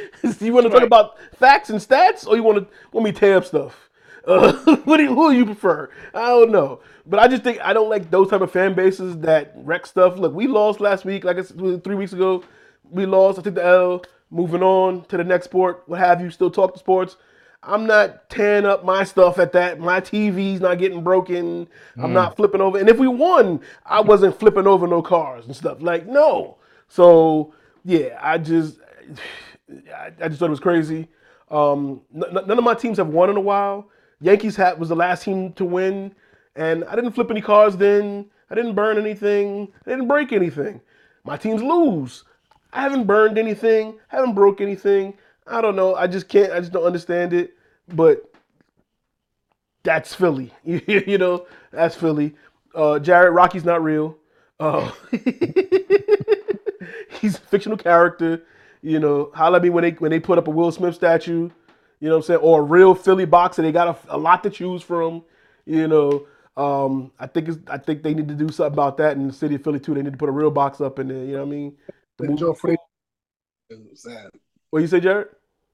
you want to talk about facts and stats, or you want to want me to tear up stuff? Uh, what do you, who do you prefer? I don't know, but I just think I don't like those type of fan bases that wreck stuff. Look, we lost last week, like I said, three weeks ago. We lost. I took the L. Moving on to the next sport, what have you? Still talk to sports. I'm not tearing up my stuff at that. My TV's not getting broken. I'm
Mm.
not flipping over. And if we won, I wasn't flipping over no cars and stuff. Like no. So yeah, I just I, I just thought it was crazy. Um, n- none of my teams have won in a while. Yankees hat was the last team to win, and I didn't flip any cars then. I didn't burn anything. I didn't break anything. My teams lose. I haven't burned anything. Haven't broke anything. I don't know. I just can't. I just don't understand it. But that's Philly. you know, that's Philly. Uh, Jared Rocky's not real. Uh, he's a fictional character. You know, holla at me when they when they put up a Will Smith statue. You know what I'm saying? Or a real Philly boxer. They got a, a lot to choose from. You know, um, I think it's, I think they need to do something about that in the city of Philly too. They need to put a real box up in there. You know what I mean? Move-
Joe Frazier.
What you say, Jared?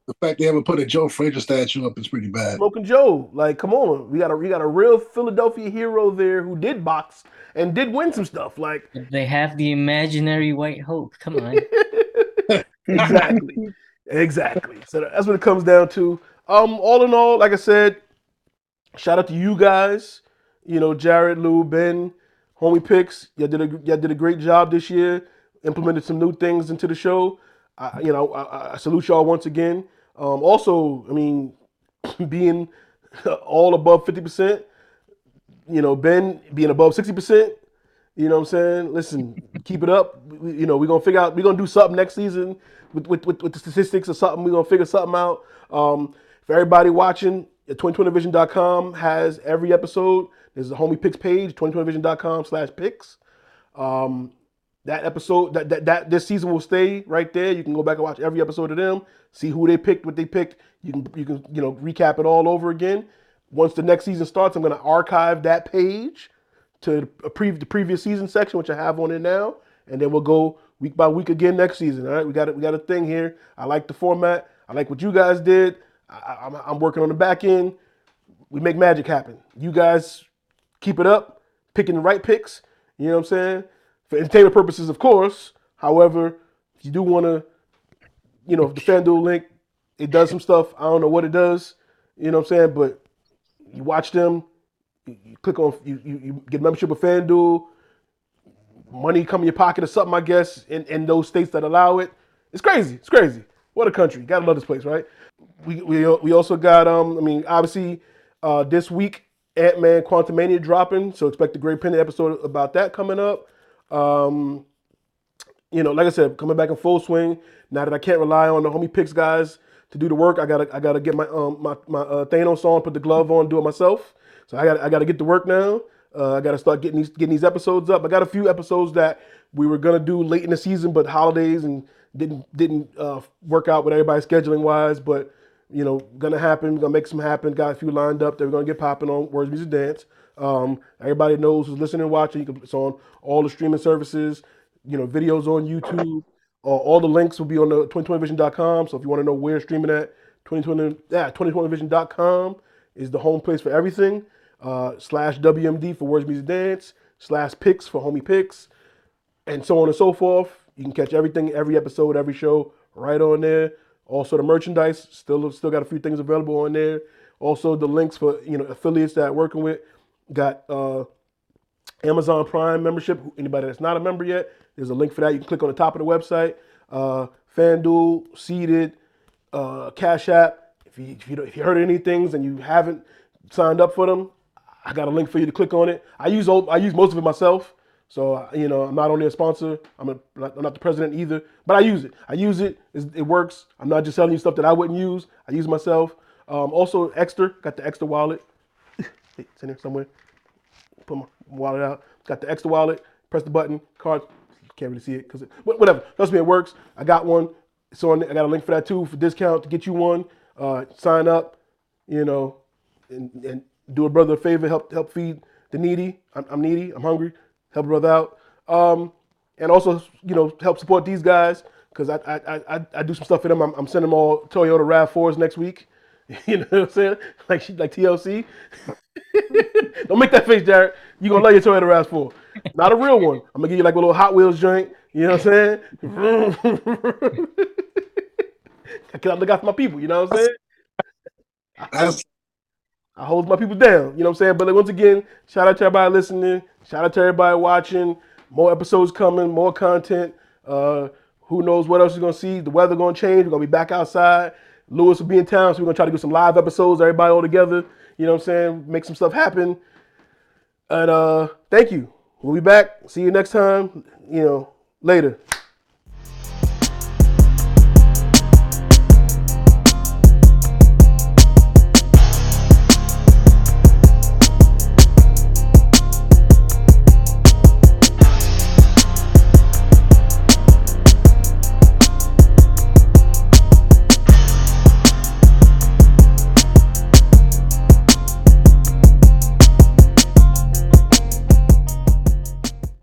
The fact they haven't put a Joe Frazier statue up is pretty bad.
Smoking Joe. Like, come on. We got a we got a real Philadelphia hero there who did box and did win some stuff. Like
They have the imaginary white hope. Come on.
exactly. exactly. So that's what it comes down to. Um, all in all, like I said, shout out to you guys. You know, Jared, Lou, Ben, homie picks. Y'all did a y'all did a great job this year. Implemented some new things into the show. I, you know, I, I salute y'all once again. Um, also, I mean, being all above fifty percent. You know, Ben being above sixty percent. You know what I'm saying? Listen, keep it up. We- You know, we're gonna figure out. We're gonna do something next season with with, with, with the statistics or something. We're gonna figure something out. Um, for everybody watching, 2020vision.com has every episode. There's a homie picks page, 2020vision.com slash picks. Um, that episode, that, that that this season will stay right there. You can go back and watch every episode of them, see who they picked, what they picked. You can you can you know recap it all over again. Once the next season starts, I'm gonna archive that page to pre- the previous season section, which I have on it now, and then we'll go week by week again next season. All right, we got it. We got a thing here. I like the format. I like what you guys did. I, I'm, I'm working on the back end. We make magic happen. You guys keep it up, picking the right picks. You know what I'm saying? For entertainment purposes, of course. However, if you do want to, you know, the FanDuel link, it does some stuff. I don't know what it does. You know what I'm saying? But you watch them. You, click on you, you you get membership with FanDuel. Money come in your pocket or something, I guess, in, in those states that allow it. It's crazy. It's crazy. What a country. Gotta love this place, right? We we, we also got um, I mean, obviously, uh, this week Ant Man Quantumania dropping, so expect a great Penny episode about that coming up. Um, you know, like I said, coming back in full swing. Now that I can't rely on the homie picks guys to do the work, I gotta I gotta get my um my my uh, Thanos on, put the glove on, do it myself. So I got I gotta get to work now. Uh, I gotta start getting these getting these episodes up. I got a few episodes that we were gonna do late in the season, but holidays and didn't didn't uh, work out with everybody scheduling wise. But you know, gonna happen. Gonna make some happen. Got a few lined up that we're gonna get popping on Words Music Dance. Um, everybody knows who's listening and watching. You can, it's on all the streaming services. You know, videos on YouTube. Uh, all the links will be on the 2020vision.com. So if you want to know where streaming at, 2020 yeah, 2020vision.com is the home place for everything. Uh, slash WMD for Words Music Dance, slash picks for homie picks, and so on and so forth. You can catch everything, every episode, every show right on there. Also the merchandise, still still got a few things available on there. Also the links for you know affiliates that I'm working with. Got uh, Amazon Prime membership. Anybody that's not a member yet, there's a link for that. You can click on the top of the website. Uh, FanDuel, Seeded, uh, Cash App. If you, if you if you heard any things and you haven't signed up for them, I got a link for you to click on it. I use I use most of it myself, so you know I'm not only a sponsor. I'm, a, I'm not the president either, but I use it. I use it. It works. I'm not just selling you stuff that I wouldn't use. I use myself. Um, also, Extra got the Extra wallet. It's in there somewhere. Put my wallet out. Got the Extra wallet. Press the button. Card. Can't really see it because whatever. Trust me, it works. I got one. So I got a link for that too for discount to get you one. Uh, sign up. You know, and, and do a brother a favor, help help feed the needy. I'm, I'm needy. I'm hungry. Help a brother out. Um, and also, you know, help support these guys because I, I I I do some stuff for them. I'm, I'm sending them all Toyota Rav4s next week. You know what I'm saying? Like she like TLC. Don't make that face, Jared. You gonna love your Toyota Rav4. Not a real one. I'm gonna give you like a little Hot Wheels joint. You know what I'm saying? Cause I cannot look for my people. You know what I'm saying?
That's
I hold my people down. You know what I'm saying? But like, once again, shout out to everybody listening. Shout out to everybody watching. More episodes coming, more content. Uh, who knows what else you're gonna see? The weather gonna change. We're gonna be back outside. Lewis will be in town, so we're gonna try to do some live episodes. Everybody all together. You know what I'm saying? Make some stuff happen. And uh, thank you. We'll be back. See you next time. You know, later.